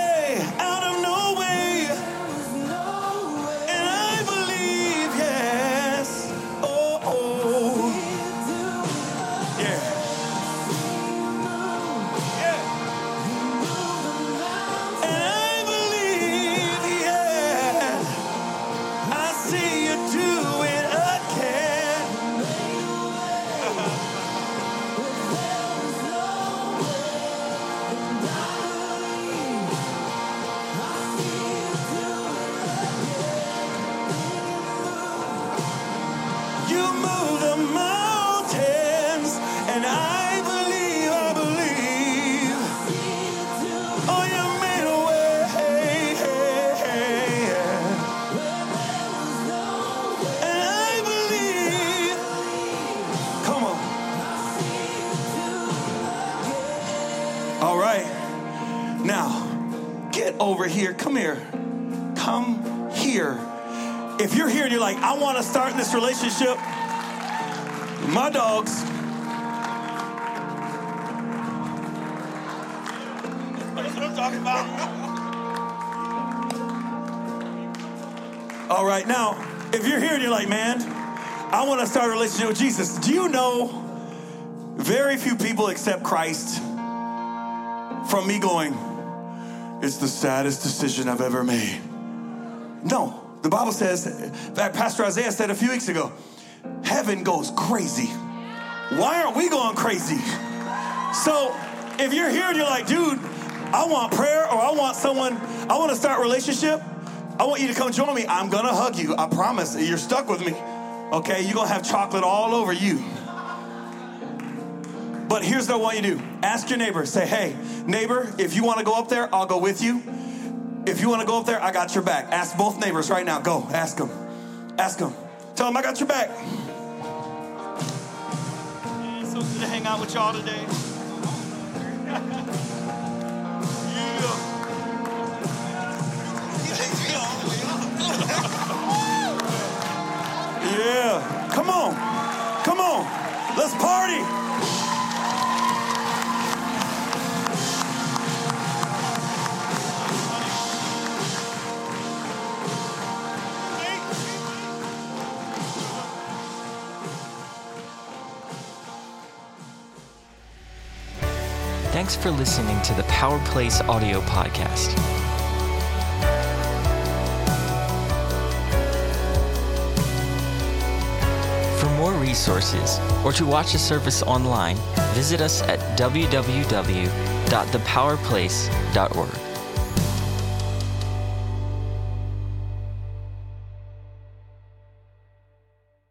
over here. Come here. Come here. If you're here and you're like, I want to start this relationship, my dogs. That's what I'm talking about. All right, now, if you're here and you're like, man, I want to start a relationship with Jesus, do you know very few people accept Christ from me going, it's the saddest decision I've ever made? No. The Bible says, fact, Pastor Isaiah said a few weeks ago, heaven goes crazy. Why aren't we going crazy? So if you're here and you're like, dude, I want prayer or I want someone, I want to start a relationship, I want you to come join me. I'm to hug you. I promise. You're stuck with me. Okay? You're to have chocolate all over you. But here's what I want you to do ask your neighbor, say, hey, neighbor, if you want to go up there, I'll go with you. If you want to go up there, I got your back. Ask both neighbors right now. Go. Ask them. Ask them. Tell them I got your back. Yeah, so good to hang out with y'all today. yeah. Come on. Come on. Let's party. Thanks for listening to the Power Place audio podcast. For more resources or to watch a service online, visit us at www.thepowerplace.org.